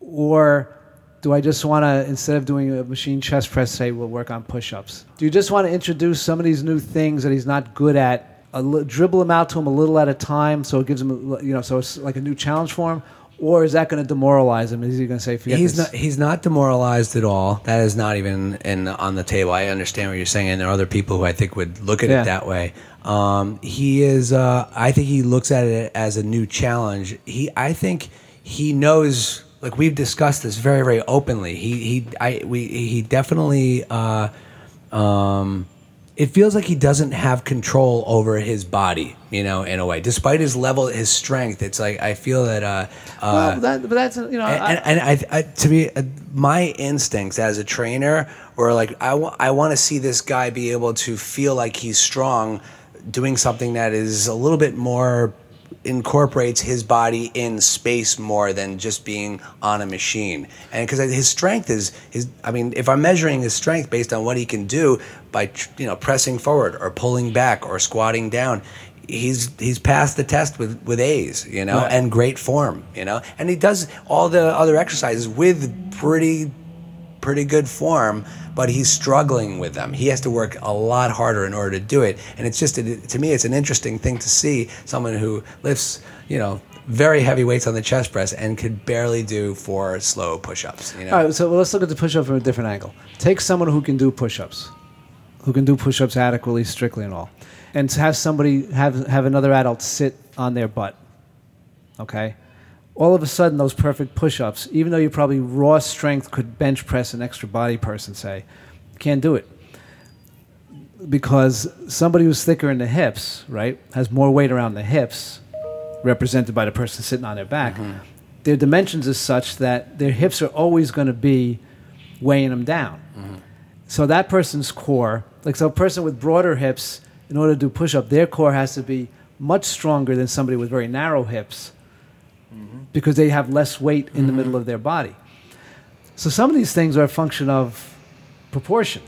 or do I just want to, instead of doing a machine chest press, say we'll work on push-ups? Do you just want to introduce some of these new things that he's not good at, a li- dribble them out to him a little at a time, so it gives him, you know, so it's like a new challenge for him? Or is that going to demoralize him? Is he going to say, "Forget he's this"? not he's not demoralized at all. That is not even in on the table. I understand what you're saying, and there are other people who I think would look at Yeah. it that way. Um, he is. Uh, I think he looks at it as a new challenge. He. I think he knows. Like we've discussed this very very openly. He he I we he definitely. Uh, um, it feels like he doesn't have control over his body, you know, in a way. Despite his level, his strength, it's like I feel that. Uh, uh, well, that, but that's you know, I- and, and I, I, to be uh, my instincts as a trainer were like I want to see this guy be able to feel like he's strong doing something that is a little bit more incorporates his body in space more than just being on a machine and because his strength is his i mean if i'm measuring his strength based on what he can do by you know pressing forward or pulling back or squatting down he's he's passed the test with with A's, you know, Right. and great form, you know, and he does all the other exercises with pretty pretty good form, but he's struggling with them. He has to work a lot harder in order to do it, and it's just to me, it's an interesting thing to see someone who lifts, you know. Very heavy weights on the chest press and could barely do four slow push-ups. You know, All right, so let's look at the push-up from a different angle. Take someone who can do push-ups, who can do push-ups adequately, strictly, and all, and have somebody have have another adult sit on their butt. Okay, all of a sudden those perfect push-ups, even though you probably raw strength could bench press an extra body person, say, can't do it because somebody who's thicker in the hips, right, has more weight around the hips, represented by the person sitting on their back. Mm-hmm. Their dimensions is such that their hips are always going to be weighing them down. Mm-hmm. So that person's core, like so, a person with broader hips, in order to do push-up, their core has to be much stronger than somebody with very narrow hips, because they have less weight in the mm-hmm. middle of their body. So some of these things are a function of proportion.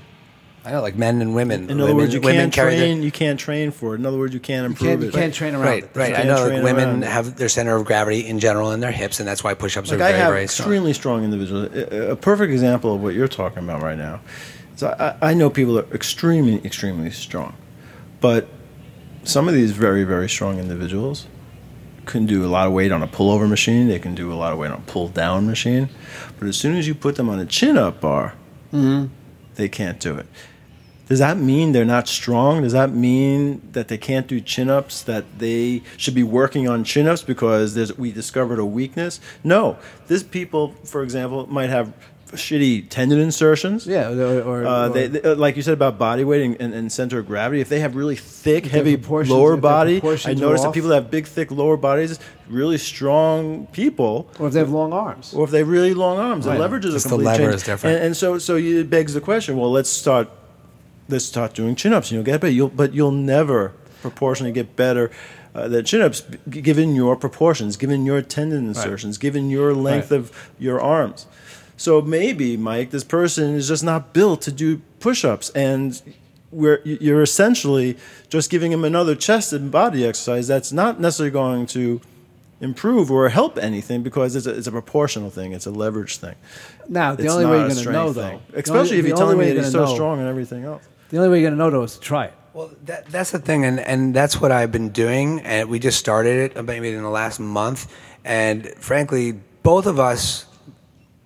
I know, like men and women. In other women, words, you women can't carry their- train. You can't train for it. In other words, you can't You improve can't, you can't train around Right, it. right. I know like women around. have their center of gravity in general in their hips, and that's why push-ups Like are I very, have very strong. extremely strong individuals. A a perfect example of what you're talking about right now. So I, I know people are extremely, extremely strong, but some of these very, very strong individuals can do a lot of weight on a pullover machine. They can do a lot of weight on a pull down machine, but as soon as you put them on a chin up bar, mm-hmm. they can't do it. Does that mean they're not strong? Does that mean that they can't do chin ups? That they should be working on chin ups because there's, we discovered a weakness? No. This people, for example, might have shitty tendon insertions. Yeah, or, or, Uh, or- they, they- uh, like you said about body weight and, and, and center of gravity, if they have really thick, If their heavy lower body, I proportions are noticed that people that have big, thick lower bodies, really strong people, or if they have long arms. or if they have really long arms, Right. the leverage is Just a the complete lever change. is different. And, and so, so you- it begs the question: Well, let's start. Let's start doing chin ups, and you'll get better. You'll, but you'll never proportionally get better. Uh, the chin ups, given your proportions, given your tendon insertions, given your length Right. of your arms. So maybe, Mike, this person is just not built to do push ups, and we're, you're essentially just giving him another chest and body exercise that's not necessarily going to improve or help anything because it's a, it's a proportional thing, it's a leverage thing. Now, the It's only way you're going to know, though, thing. the especially only- if you're telling me that he's so know- strong and everything else. The only way you're going to know, though, is to try it. Well, that, that's the thing, and, and that's what I've been doing. And we just started it uh, maybe in the last month. And frankly, both of us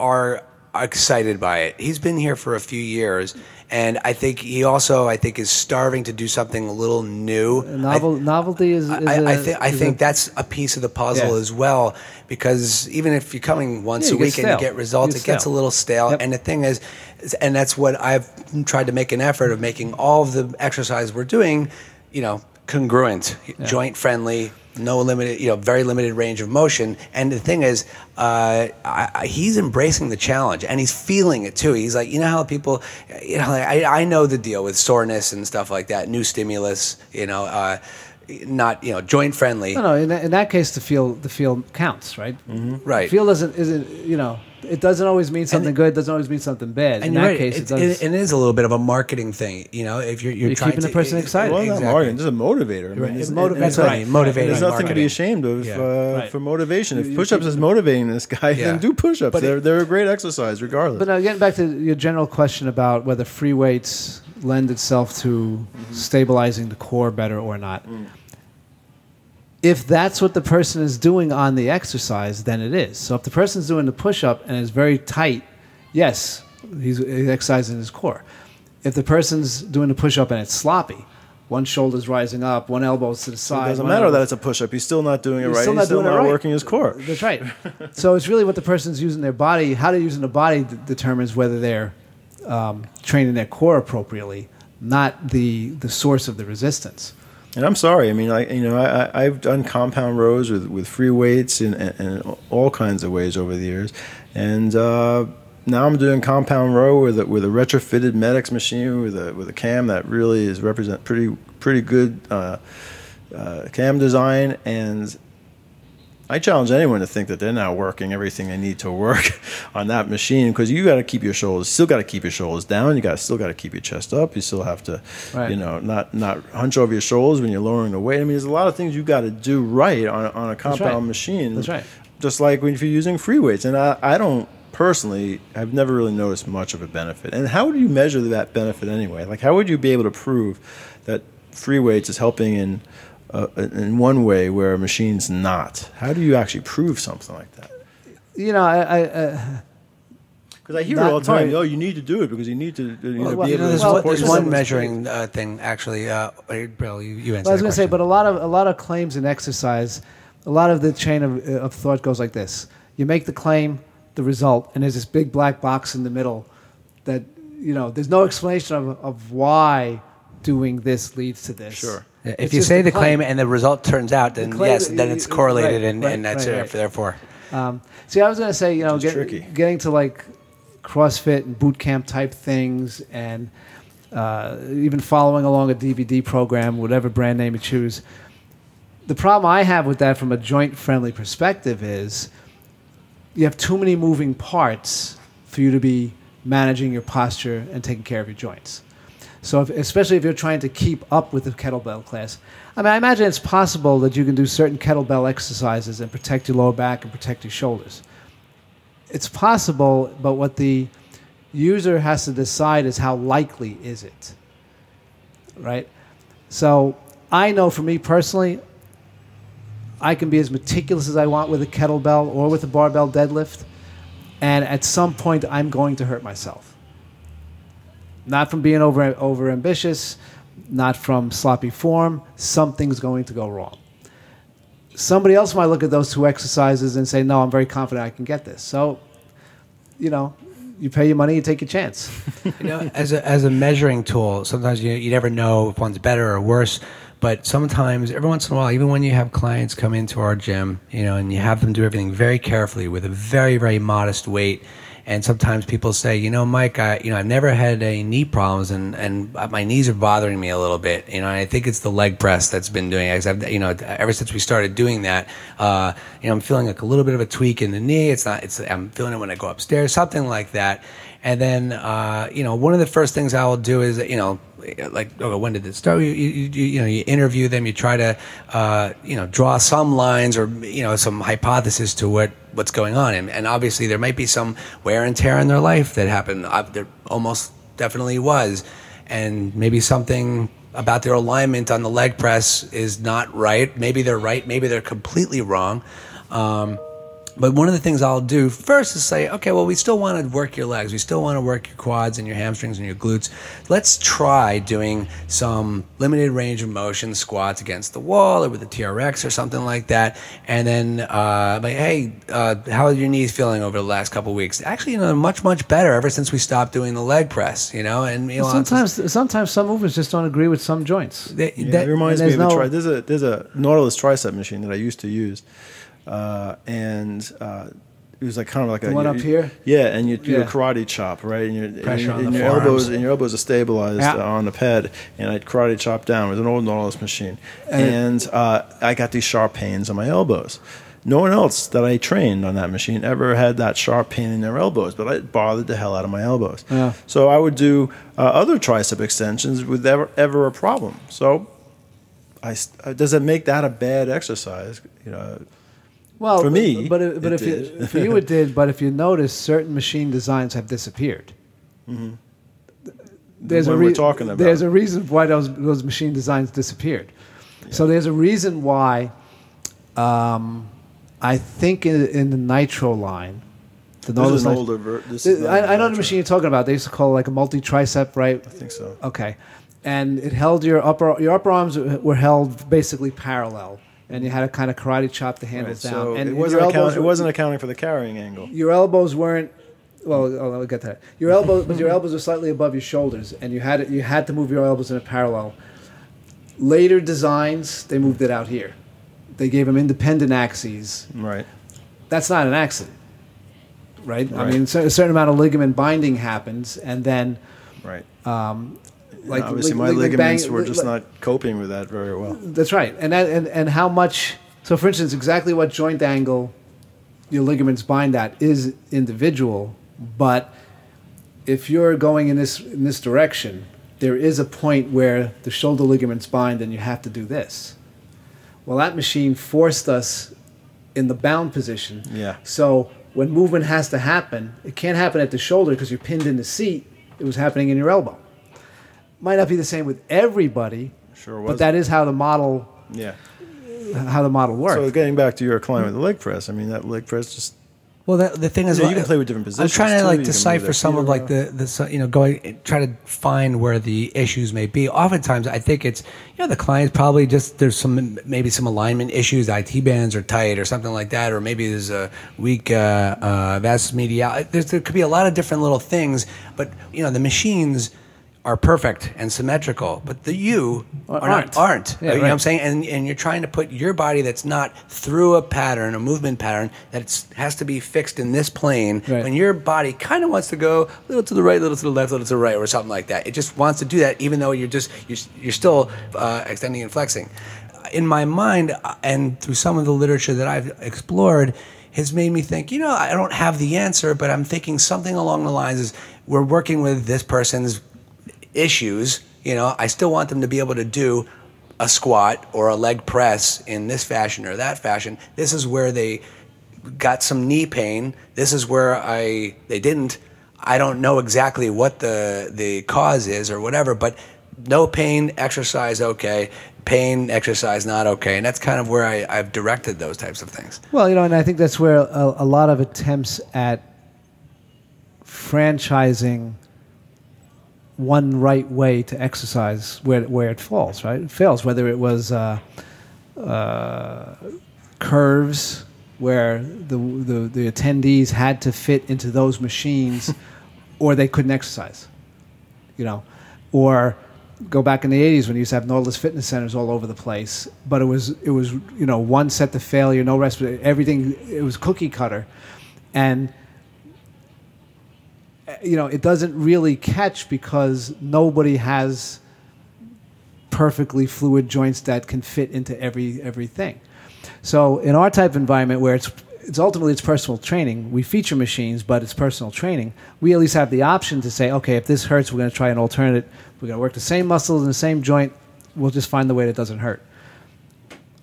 are excited by it. He's been here for a few years, and I think he also, I think, is starving to do something a little new. Novel, novelty is. is I, I, a- think I think a- that's a piece of the puzzle Yeah. as well because even if you're coming once Yeah, a you get week and you get results, You it get gets a little stale. Yep. And the thing is, is- and that's what I've tried to make an effort of making all of the exercise we're doing, you know, congruent, joint friendly. No limited, you know, very limited range of motion. And the thing is, uh, I, I, he's embracing the challenge and he's feeling it too. He's like, you know how people, you know, like, I, I know the deal with soreness and stuff like that, new stimulus, you know, uh, not you know joint friendly. No, no. In that, in that case, the feel the feel counts, right? Right. Feel doesn't isn't you know it doesn't always mean something good. It doesn't always mean something bad. In that right. case, It's- it does. it, it is a little bit of a marketing thing, you know. If you're you're, You're trying keeping to, the person excited. Well, not Exactly. marketing. This is a motivator. I mean, Right. it's- It's motivating. it's That's right. Motivating There's nothing to be ashamed of Yeah. uh, Right. for motivation. If You- you push-ups is motivating this guy, Yeah. then do push-ups. But they're, they're a great exercise, regardless. But now, getting back to your general question about whether free weights lend itself to stabilizing the core better or not. If that's what the person is doing on the exercise, then it is. So if the person's doing the push up and is very tight, yes, he's, he's exercising his core. If the person's doing the push up and it's sloppy, one shoulder's rising up, one elbow's to the side. it doesn't matter elbow- that it's a push-up. He's still not doing it He's right. still He's not still doing it not right. working his core. That's right. so it's really what the person's using their body, how they're using the body d- determines whether they're um, training their core appropriately, not the the source of the resistance. And I'm sorry. I mean, you know I, I've done compound rows with, with free weights and, and all kinds of ways over the years, and uh, now I'm doing compound row with a, with a retrofitted MedX machine with a with a cam that really is represent pretty pretty good uh, uh, cam design and. I challenge anyone to think that they're not working everything they need to work on that machine because you got to keep your shoulders, still got to keep your shoulders down. You got still got to keep your chest up. You still have to, Right. you know, not not hunch over your shoulders when you're lowering the weight. I mean, there's a lot of things you got to do right on on a compound right. machine. That's right. Just like when if you're using free weights, and I I don't personally I've never really noticed much of a benefit. And how would you measure that benefit anyway? Like how would you be able to prove that free weights is helping in uh, in one way where a machine's not? How do you actually prove something like that? You know, I, I uh, Because I hear it all the time. very- Oh, you need to do it because you need to you know, well, be You able know, to there's Well, one, support there's one measuring uh, thing actually. Uh, Bill, you, you answer. I was going to say, question. but a lot of a lot of claims in exercise a lot of the chain of, of thought goes like this: you make the claim, the result, and there's this big black box in the middle that you know there's no explanation of, of why doing this leads to this. Sure. If It's you say the the claim and the result turns out, then claim- yes, then it's correlated right, and, right, and that's right, it. right. Therefore, Um, see, I was going to say, you know, get- getting to like CrossFit and boot camp type things, and uh, even following along a DVD program, whatever brand name you choose. The problem I have with that from a joint friendly perspective is you have too many moving parts for you to be managing your posture and taking care of your joints. So, if, especially if you're trying to keep up with the kettlebell class, I mean, I imagine it's possible that you can do certain kettlebell exercises and protect your lower back and protect your shoulders. It's possible, but what the user has to decide is how likely is it, right? So, I know for me personally, I can be as meticulous as I want with a kettlebell or with a barbell deadlift, and at some point, I'm going to hurt myself. Not from being over over ambitious, not from sloppy form. Something's going to go wrong. Somebody else might look at those two exercises and say, "No, I'm very confident I can get this." So, you know, you pay your money, you take your chance. you know, as a as a measuring tool, sometimes you you never know if one's better or worse. But sometimes, every once in a while, even when you have clients come into our gym, you know, and you have them do everything very carefully with a very very modest weight, and sometimes people say, you know, Mike, I you know I've never had any knee problems, and and my knees are bothering me a little bit, you know, and I think it's the leg press that's been doing it. I've, you know, ever since we started doing that, uh, you know, I'm feeling like a little bit of a tweak in the knee. It's not, it's I'm feeling it when I go upstairs, something like that. And then, uh, you know, one of the first things I will do is, you know, like, okay, when did this start? You, you, you, know, you interview them, you try to, uh, you know, draw some lines or, you know, some hypothesis to what, what's going on. And, and obviously there might be some wear and tear in their life that happened. Uh, there almost definitely was. And maybe something about their alignment on the leg press is not right. Maybe they're right. Maybe they're completely wrong. Um, but one of the things I'll do first is say, okay, well, we still want to work your legs. We still want to work your quads and your hamstrings and your glutes. Let's try doing some limited range of motion squats against the wall or with a TRX or something like that. And then, uh, like, hey, uh, how are your knees feeling over the last couple of weeks? Actually, you know, much, much better ever since we stopped doing the leg press, you know? And, you know, sometimes, sometimes some movements just don't agree with some joints. they- Yeah, that- it reminds me of there's a tri- there's a there's a Nautilus tricep machine that I used to use, uh, and uh, it was like kind of like The a one you- up here? Yeah, and you do Yeah. a karate chop, right? And your Pressure and, on and the your forearms. elbows and your elbows are stabilized Yeah. uh, on the pad, and I'd karate chop down. with an old Nautilus machine, and uh, I got these sharp pains on my elbows. No one else that I trained on that machine ever had that sharp pain in their elbows, but it bothered the hell out of my elbows. Yeah. So I would do uh, other tricep extensions with ever, ever a problem. So I, uh, does it make that a bad exercise? You know, Well, For me, but but it if you, for you it did. But if you notice, certain machine designs have disappeared. There's one a we're talking about. There's a reason why those those machine designs disappeared. So there's a reason why. Um, I think in, in the Nitro line, the this is an older. Ver- this is I, I know the machine you're talking about. They used to call it like a multi tricep, right? I think so. Okay, and it held your upper your upper arms were held basically parallel, and you had to kind of karate chop the Right, handles down. so and it wasn't, account- elbows it wasn't accounting for the carrying angle. your elbows weren't. Well, oh, I'll get to that. Your elbows, but your elbows were slightly above your shoulders, and you had you had to move your elbows in a parallel. Later designs, they moved it out here. They gave them independent axes. Right. That's not an accident, right? I mean, a certain amount of ligament binding happens, and then Right. Um, like Obviously, lig- my ligament ligaments bang- were just not coping with that very well. That's right, and that, and and how much? So, for instance, exactly what joint angle your ligaments bind at is individual, but if you're going in this in this direction, there is a point where the shoulder ligaments bind, and you have to do this. Well, that machine forced us in the bound position. Yeah. So when movement has to happen, it can't happen at the shoulder because you're pinned in the seat. It was happening in your elbow. Might not be the same with everybody, Sure but that is how the model Yeah. how the model works. So getting back to your client with the leg press, I mean that leg press just Well, the, the thing is, Yeah, you can play with different positions. I'm trying to like You can move decipher some of like the the you know going try to find where the issues may be. Oftentimes, I think it's you know the client's probably just there's some maybe some alignment issues, IT bands are tight or something like that, or maybe there's a weak uh, uh, vas medial. There's, there could be a lot of different little things, but you know the machines are perfect and symmetrical, but the you Or are aren't. aren't. Yeah, you know what. I'm saying? And and you're trying to put your body that's not through a pattern, a movement pattern that has to be fixed in this plane. Right. When your body kind of wants to go a little to the right, a little to the left, a little to the right, or something like that. It just wants to do that, even though you're just you're, you're still uh, extending and flexing. In my mind, uh, and through some of the literature that I've explored, has made me think. You know, I don't have the answer, but I'm thinking something along the lines is we're working with this person's issues, you know, I still want them to be able to do a squat or a leg press in this fashion or that fashion. This is where they got some knee pain. This is where I they didn't. I don't know exactly what the the cause is or whatever, but no pain, exercise okay. Pain, exercise not okay, and that's kind of where I, I've directed those types of things. Well, you know, and I think that's where a, a lot of attempts at franchising one right way to exercise where where it falls, right? It fails. Whether it was uh, uh, curves where the, the the attendees had to fit into those machines, or they couldn't exercise, you know, or go back in the 80s when you used to have Nautilus fitness centers all over the place, but it was it was you know one set to failure, no rest, everything it was cookie cutter, and you know it doesn't really catch because nobody has perfectly fluid joints that can fit into every everything. So in our type of environment where it's it's ultimately it's personal training. We feature machines, but it's personal training. We at least have the option to say, okay, if this hurts, we're going to try an alternate. We're going to work the same muscles in the same joint. We'll just find the way that doesn't hurt.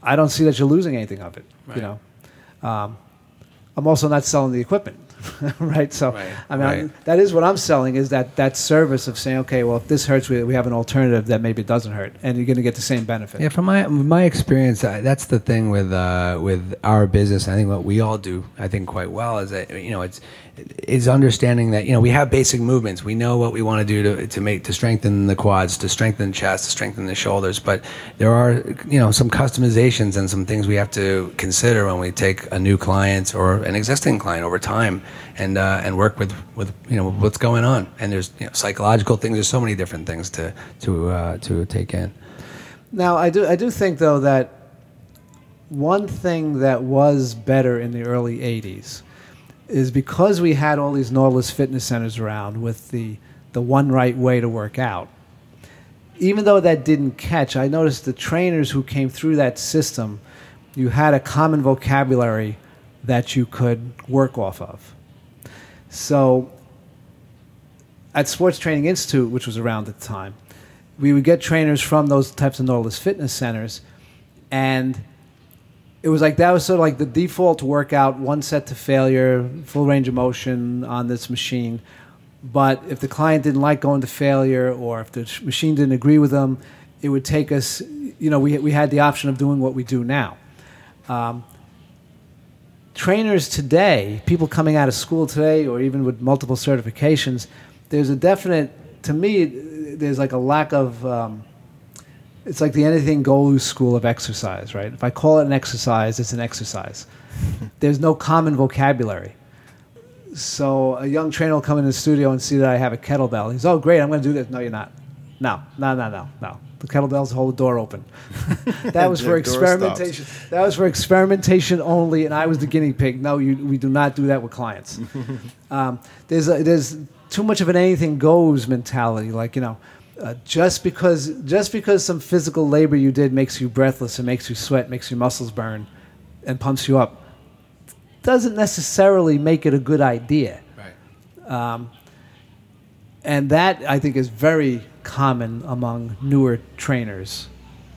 I don't see that you're losing anything of it. You know, um, I'm also not selling the equipment, right? So Right, I mean, right. I'm- that is what I'm selling is that that service of saying, okay, well, if this hurts, we, we have an alternative that maybe doesn't hurt, and you're going to get the same benefit. Yeah, from my my experience, uh, that's the thing with uh, with our business. I think what we all do, I think quite well, is that you know it's is understanding that you know we have basic movements. We know what we want to do to to make to strengthen the quads, to strengthen the chest, to strengthen the shoulders. But there are you know some customizations and some things we have to consider when we take a new client or an existing client over time and uh, and work with with you know what's going on. And there's you know, psychological things. There's so many different things to to uh, to take in. Now, I do, I do think, though, that one thing that was better in the early 80s is because we had all these Nautilus fitness centers around with the, the one right way to work out. Even though that didn't catch, I noticed the trainers who came through that system, you had a common vocabulary that you could work off of. So at Sports Training Institute, which was around at the time, we would get trainers from those types of Nautilus fitness centers, and it was like that was sort of like the default workout, one set to failure, full range of motion on this machine. But if the client didn't like going to failure, or if the machine didn't agree with them, it would take us. You know, we we had the option of doing what we do now. Um, trainers today, people coming out of school today, or even with multiple certifications, there's a definite, to me, there's like a lack of, um, it's like the anything goes school of exercise, right? If I call it an exercise, it's an exercise. there's no common vocabulary. So a young trainer will come in the studio and see that I have a kettlebell. He's, oh, great, I'm going to do this. No, you're not. No, no, no, no, no. The kettlebells hold the door open. that was for experimentation. That was for experimentation only, and I was the guinea pig. No, you, we do not do that with clients. um, there's a, there's too much of an anything goes mentality. Like you know, uh, just because just because some physical labor you did makes you breathless and makes you sweat, makes your muscles burn, and pumps you up, doesn't necessarily make it a good idea. Right. And that I think is very common among newer trainers.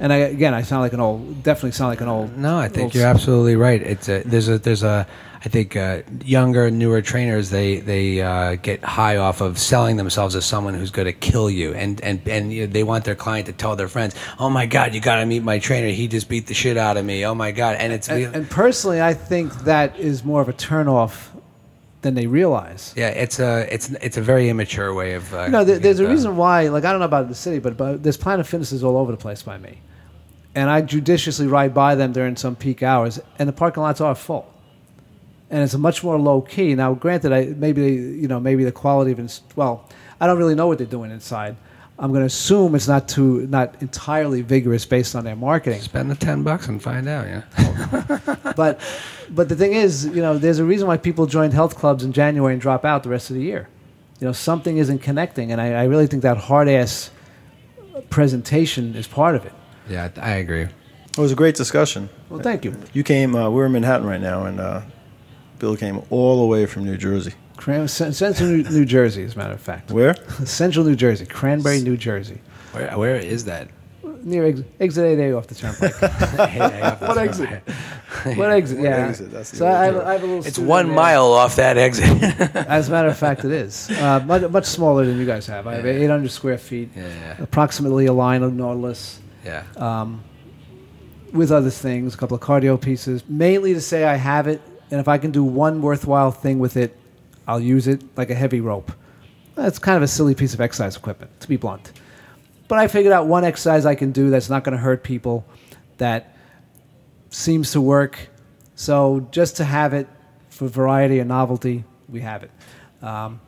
And I, again, I sound like an old, definitely sound like an old. No, I think you're absolutely right. It's a there's a there's a I think uh, younger, newer trainers they they uh, get high off of selling themselves as someone who's going to kill you, and and and you know, they want their client to tell their friends, "Oh my God, you got to meet my trainer. He just beat the shit out of me. Oh my God!" And it's And, and personally, I think that is more of a turnoff than they realize. Yeah, it's a it's it's a very immature way of. Uh, You know, there, there's a reason why. Like I don't know about the city, but, but there's Planet Fitnesses all over the place by me, and I judiciously ride by them during some peak hours, and the parking lots are full, and it's a much more low key. Now, granted, I maybe you know maybe the quality of ins- well, I don't really know what they're doing inside. I'm going to assume it's not too not entirely vigorous based on their marketing. Spend the ten bucks and find out. Yeah. but but the thing is, you know, there's a reason why people join health clubs in January and drop out the rest of the year. You know, something isn't connecting, and I, I really think that hard ass presentation is part of it. yeah, I agree. It was a great discussion. Well, thank you. You came. Uh, we're in Manhattan right now, and uh, Bill came all the way from New Jersey. Cran- Central New, New Jersey, as a matter of fact. Where? Central New Jersey, Cranbury, New Jersey, Where where is that? near ex- exit 8A off the turnpike. what exit? what exit? Yeah. exit? That's the so I have, I have a little. It's student one there. mile off that exit. As a matter of fact, it is uh, much, much smaller than you guys have. I have 800 square feet, Yeah. approximately a line of Nautilus. yeah. um, with other things, a couple of cardio pieces, mainly to say I have it, and if I can do one worthwhile thing with it, I'll use it like a heavy rope. That's kind of a silly piece of exercise equipment, to be blunt. But I figured out one exercise I can do that's not going to hurt people, that seems to work. So just to have it for variety and novelty, we have it. Um,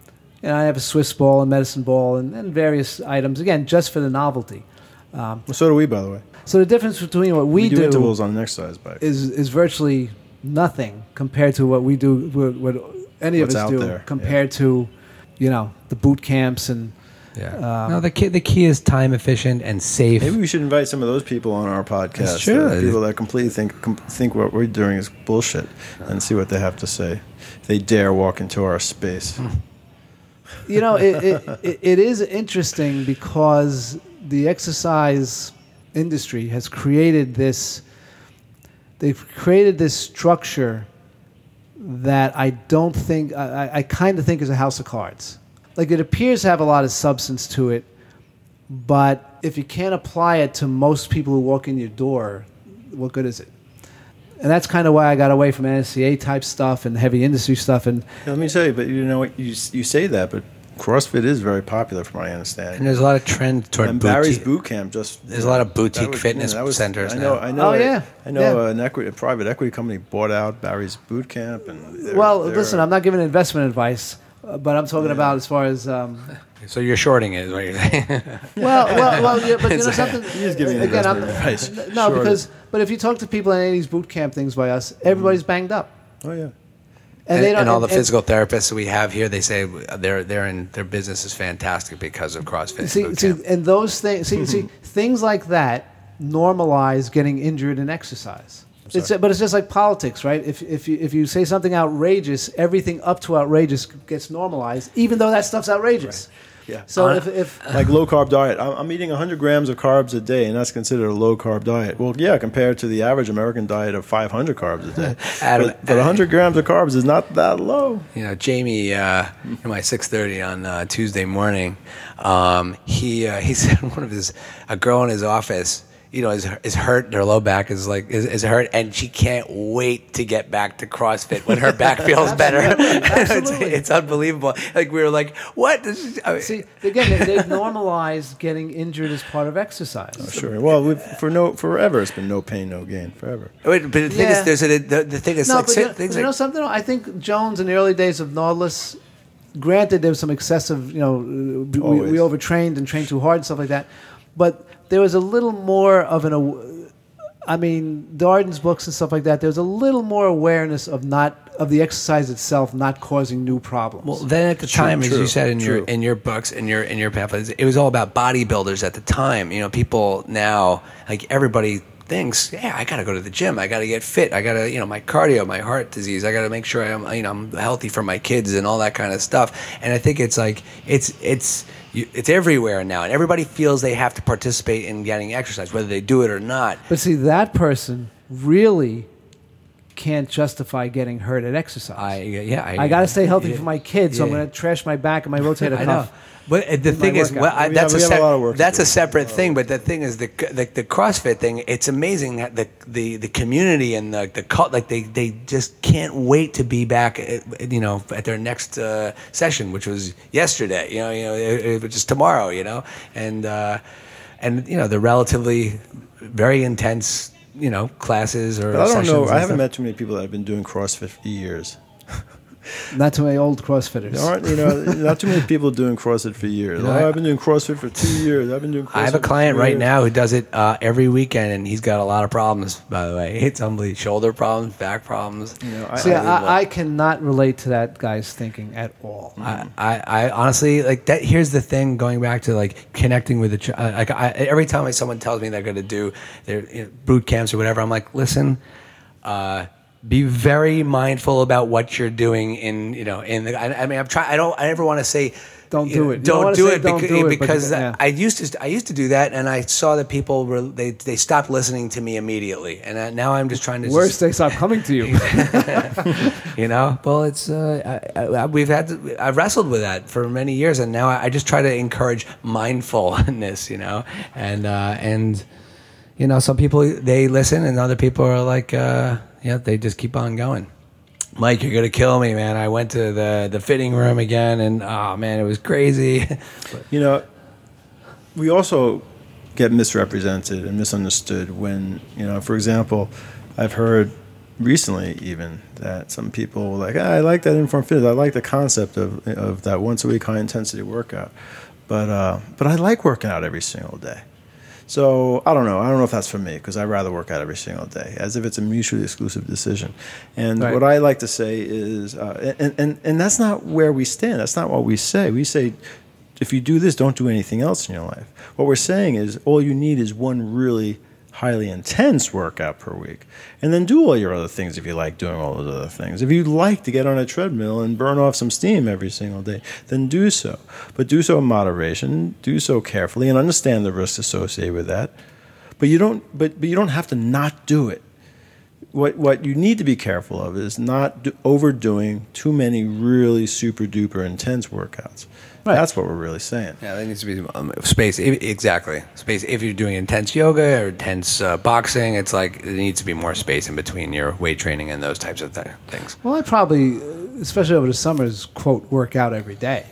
and I have a Swiss ball and medicine ball and, and various items, again, just for the novelty. Um, Well, so do we, by the way. so the difference between what we, We, do, do, intervals on an exercise bike. is is virtually nothing compared to what we do, what, what any What's of us do, there, compared to, you know, the boot camps and Yeah. Um, no, the key the key is time efficient and safe. Maybe we should invite some of those people on our podcast. That's true. uh, people that completely think com- think what we're doing is bullshit, and see what they have to say. If they dare walk into our space. you know, it, it, it, it is interesting because the exercise industry has created this. They've created this structure that I don't think I, I- kind of think is a house of cards. Like it appears to have a lot of substance to it, but if you can't apply it to most people who walk in your door, what good is it? And that's kind of why I got away from NSCA type stuff and heavy industry stuff. And let me tell you, but you know what? You you say that, but CrossFit is very popular, from my understanding. and there's a lot of trend toward And Barry's boot camp just There's a lot of boutique was- fitness that was- centers I know, now. I know. Oh, a- yeah. I know Yeah. an equity, a private equity company bought out Barry's boot camp, and they're- well, they're- listen, I'm not giving investment advice, uh, but I'm talking about as far as um, So you're shorting it, is what you're saying. well, well, well, yeah, but you know something. He's giving again, I'm, investment advice. no, Sure. because but if you talk to people in any of these boot camp things by us, everybody's banged up, Oh yeah. And, don't. and all the and- physical therapists we have here, they say they're they're in their business is fantastic because of CrossFit. See, see, and those things, see, see, mm-hmm. things like that normalize getting injured in exercise. It's, but it's just like politics, right? If, if, you, if you say something outrageous, everything up to outrageous gets normalized, even though that stuff's outrageous. Yeah. So Uh, if, if like low carb diet. I'm, I'm eating 100 grams of carbs a day, and that's considered a low carb diet. Well, yeah, compared to the average American diet of 500 carbs a day. Adam- but, but 100 grams of carbs is not that low. you know, Jamie, uh, in my six thirty on uh, Tuesday morning, um, he uh, he said one of his a girl in his office, you know, is is hurt. Her low back is like is, is hurt, and she can't wait to get back to CrossFit when her back feels better. it's, Absolutely. it's unbelievable. Like we were like, what? This is, I mean, See, again, they, they've normalized getting injured as part of exercise. Oh, sure. Well, we've, for no forever, it's been no pain, no gain. Forever. Wait, but the thing Yeah. is, there's a, the, the thing is, No, like, but you, know, things you know like- something? I think Jones in the early days of Nautilus, granted there was some excessive, you know, we, we overtrained and trained too hard and stuff like that, but there was a little more of an. I mean, Darden's books and stuff like that. There was a little more awareness of not of the exercise itself not causing new problems. Well, then at the time, as you said in your in your books in your in your pamphlets, it was all about bodybuilders at the time. You know, people now like everybody thinks, yeah, I got to go to the gym. I got to get fit. I got to, you know, my cardio, my heart disease. I got to make sure I'm, you know, I'm healthy for my kids and all that kind of stuff. And I think it's like it's it's you, it's everywhere now, and everybody feels they have to participate in getting exercise, whether they do it or not. But see, that person really can't justify getting hurt at exercise. I yeah. I got to stay healthy for my kids, so I'm going to trash my back and my rotator I cuff. know. But uh, the thing is, well, I, We that's have- a, we a sep- lot of that's a separate thing. But the thing is, the the, the CrossFit thing. It's amazing that the the, the community and the the cult, like they they just can't wait to be back. At, you know, at their next uh, session, which was yesterday. You know, you know, it, it, which is tomorrow. You know, and uh, and you know the relatively very intense. You know, classes or But I don't know. I haven't met too many people that have been doing CrossFit for years. Not too many old CrossFitters. There aren't, you know, not too many people doing CrossFit for years. know, oh, I- I've been doing CrossFit for two years. I've been doing. CrossFit I have a client right years. now who does it uh, every weekend, and he's got a lot of problems. By the way, it's unbelievable. Shoulder problems, back problems. You know, I, See, I, I, I cannot relate to that guy's thinking at all. I, I, I honestly like that. Here's the thing: going back to like connecting with the ch- uh, like, I, every time someone tells me they're going to do their you know, boot camps or whatever, I'm like, listen, uh, be very mindful about what you're doing. In you know, in the, I, I mean, I'm trying. I don't. I never want to say. Don't do know, it. Don't Don't do it don't because, do it, because yeah. I used to. I used to do that, and I saw that people were they they stopped listening to me immediately, and I, now I'm just trying to just- they stop coming to you. you know well it's uh, I, I, we've had to, i've wrestled with that for many years and now I, I just try to encourage mindfulness you know and uh, and you know some people they listen and other people are like uh, yeah they just keep on going Mike, you're gonna kill me, man. I went to the the fitting room again, and oh man, it was crazy. You know, we also get misrepresented and misunderstood when, you know, for example, I've heard recently even that some people were like, ah, I like that Inform Fitness. I like the concept of, of that once a week high intensity workout. But, uh, but I like working out every single day. So I don't know. I don't know if that's for me because I rather work out every single day, as if it's a mutually exclusive decision. And Right. what I like to say is, uh, and, and and that's not where we stand. That's not what we say. We say, if you do this, don't do anything else in your life. What we're saying is, all you need is one really highly intense workout per week, and then do all your other things if you like doing all those other things. If you like to get on a treadmill and burn off some steam every single day, then do so. But do so in moderation. Do so carefully, and understand the risks associated with that. But you don't. But, but you don't have to not do it what what you need to be careful of is not do, overdoing too many really super duper intense workouts. Right. That's what we're really saying. Yeah, there needs to be um, space. I- Exactly, space. If you're doing intense yoga or intense uh, boxing, it's like there needs to be more space in between your weight training and those types of th- things. Well, I probably, uh, especially over the summers, quote, work out every day.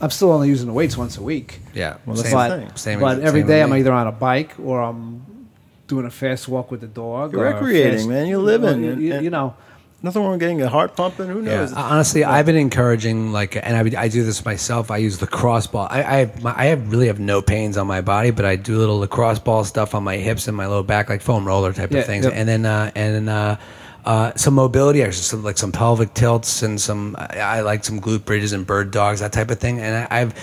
I'm still only using the weights once a week. Yeah, Well, that's same, the but thing. same. but every same day I'm either on a bike or I'm doing a fast walk with the dog. You're or recreating, fast- man. You're living, You, and- you- and- you know, Nothing wrong with getting a heart pumping. Who Yeah, knows? honestly, I've been encouraging like, and I, I do this myself. I use lacrosse ball. I I, have, my, I have really have no pains on my body, but I do little lacrosse ball stuff on my hips and my low back, like foam roller type Yeah, of things, yep. and then uh, and then, uh, uh, some mobility exercises, like some pelvic tilts and some. I, I like some glute bridges and bird dogs, that type of thing. And I, I've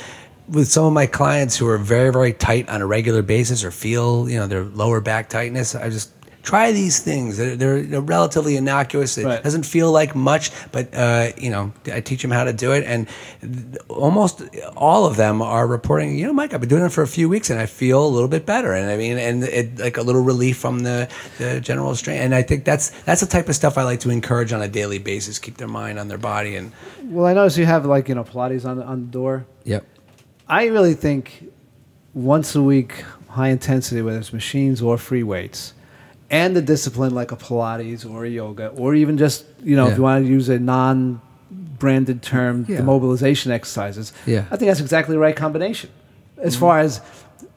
with some of my clients who are very very tight on a regular basis or feel you know their lower back tightness. I just try these things. They're, they're, relatively innocuous. It Right. doesn't feel like much, but uh, you know, I teach them how to do it, and almost all of them are reporting. You know, Mike, I've been doing it for a few weeks, and I feel a little bit better. And I mean, and it, like a little relief from the, the general strain. And I think that's that's the type of stuff I like to encourage on a daily basis. Keep their mind on their body, and well, I notice you have like you know Pilates on the, on the door. yep, I really think once a week, high intensity, whether it's machines or free weights, and the discipline like a Pilates or a yoga, or even just you know Yeah. if you want to use a non-branded term, Yeah. the mobilization exercises. Yeah. I think that's exactly the right combination, as far as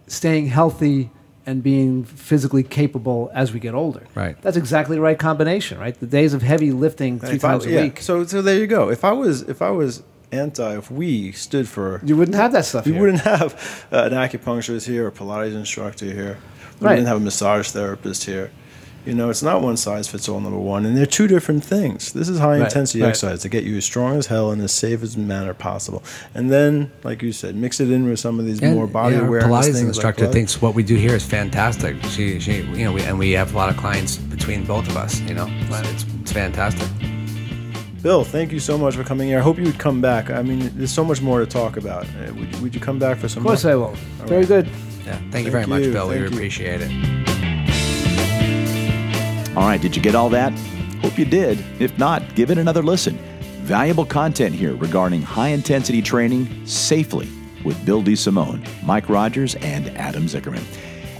staying healthy and being physically capable as we get older. Right. That's exactly the right combination, right? The days of heavy lifting three If times a yeah, week, So so there you go. If I was if I was anti, if we stood for, you wouldn't have that stuff. we here. wouldn't have uh, an acupuncturist here, a Pilates instructor here. We Right. wouldn't have a massage therapist here. You know, it's not one size fits all. Number one, and they're two different things. This is high Right, intensity right. exercise to get you as strong as hell in as safe as manner possible, and then, like you said, mix it in with some of these more body yeah, awareness Pilates things. like instructor Pilates. thinks what we do here is fantastic. She, she, you know, we, and we have a lot of clients between both of us. You know, it's it's fantastic. Bill, thank you so much for coming here. I hope you would come back. I mean, there's so much more to talk about. Uh, would, you- would you come back for some? Of course, more? I will. Very right. good. Yeah, thank, you Thank very much, you, Bill. We you. appreciate it. All right, did you get all that? Hope you did. If not, give it another listen. Valuable content here regarding high intensity training safely with Bill DeSimone, Mike Rogers, and Adam Zickerman.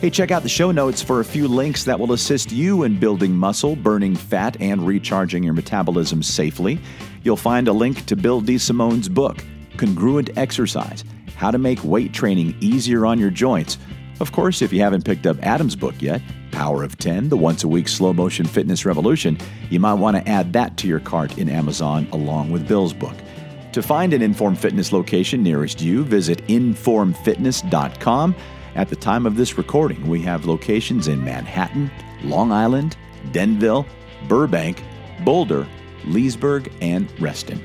Hey, check out the show notes for a few links that will assist you in building muscle, burning fat, and recharging your metabolism safely. You'll find a link to Bill DeSimone's book, Congruent Exercise How to Make Weight Training Easier on Your Joints. Of course, if you haven't picked up Adam's book yet, Power of 10, the once a week slow motion fitness revolution, you might want to add that to your cart in Amazon along with Bill's book. To find an Inform Fitness location nearest you, visit informfitness.com. At the time of this recording, we have locations in Manhattan, Long Island, Denville, Burbank, Boulder, Leesburg, and Reston.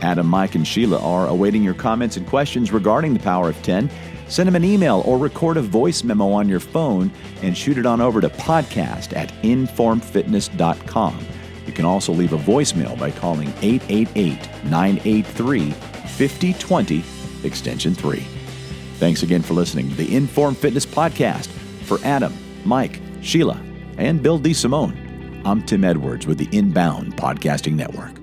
Adam, Mike, and Sheila are awaiting your comments and questions regarding the Power of 10. Send them an email or record a voice memo on your phone and shoot it on over to podcast at informfitness.com. You can also leave a voicemail by calling 888 983 5020, extension 3. Thanks again for listening to the Inform Fitness Podcast. For Adam, Mike, Sheila, and Bill DeSimone, I'm Tim Edwards with the Inbound Podcasting Network.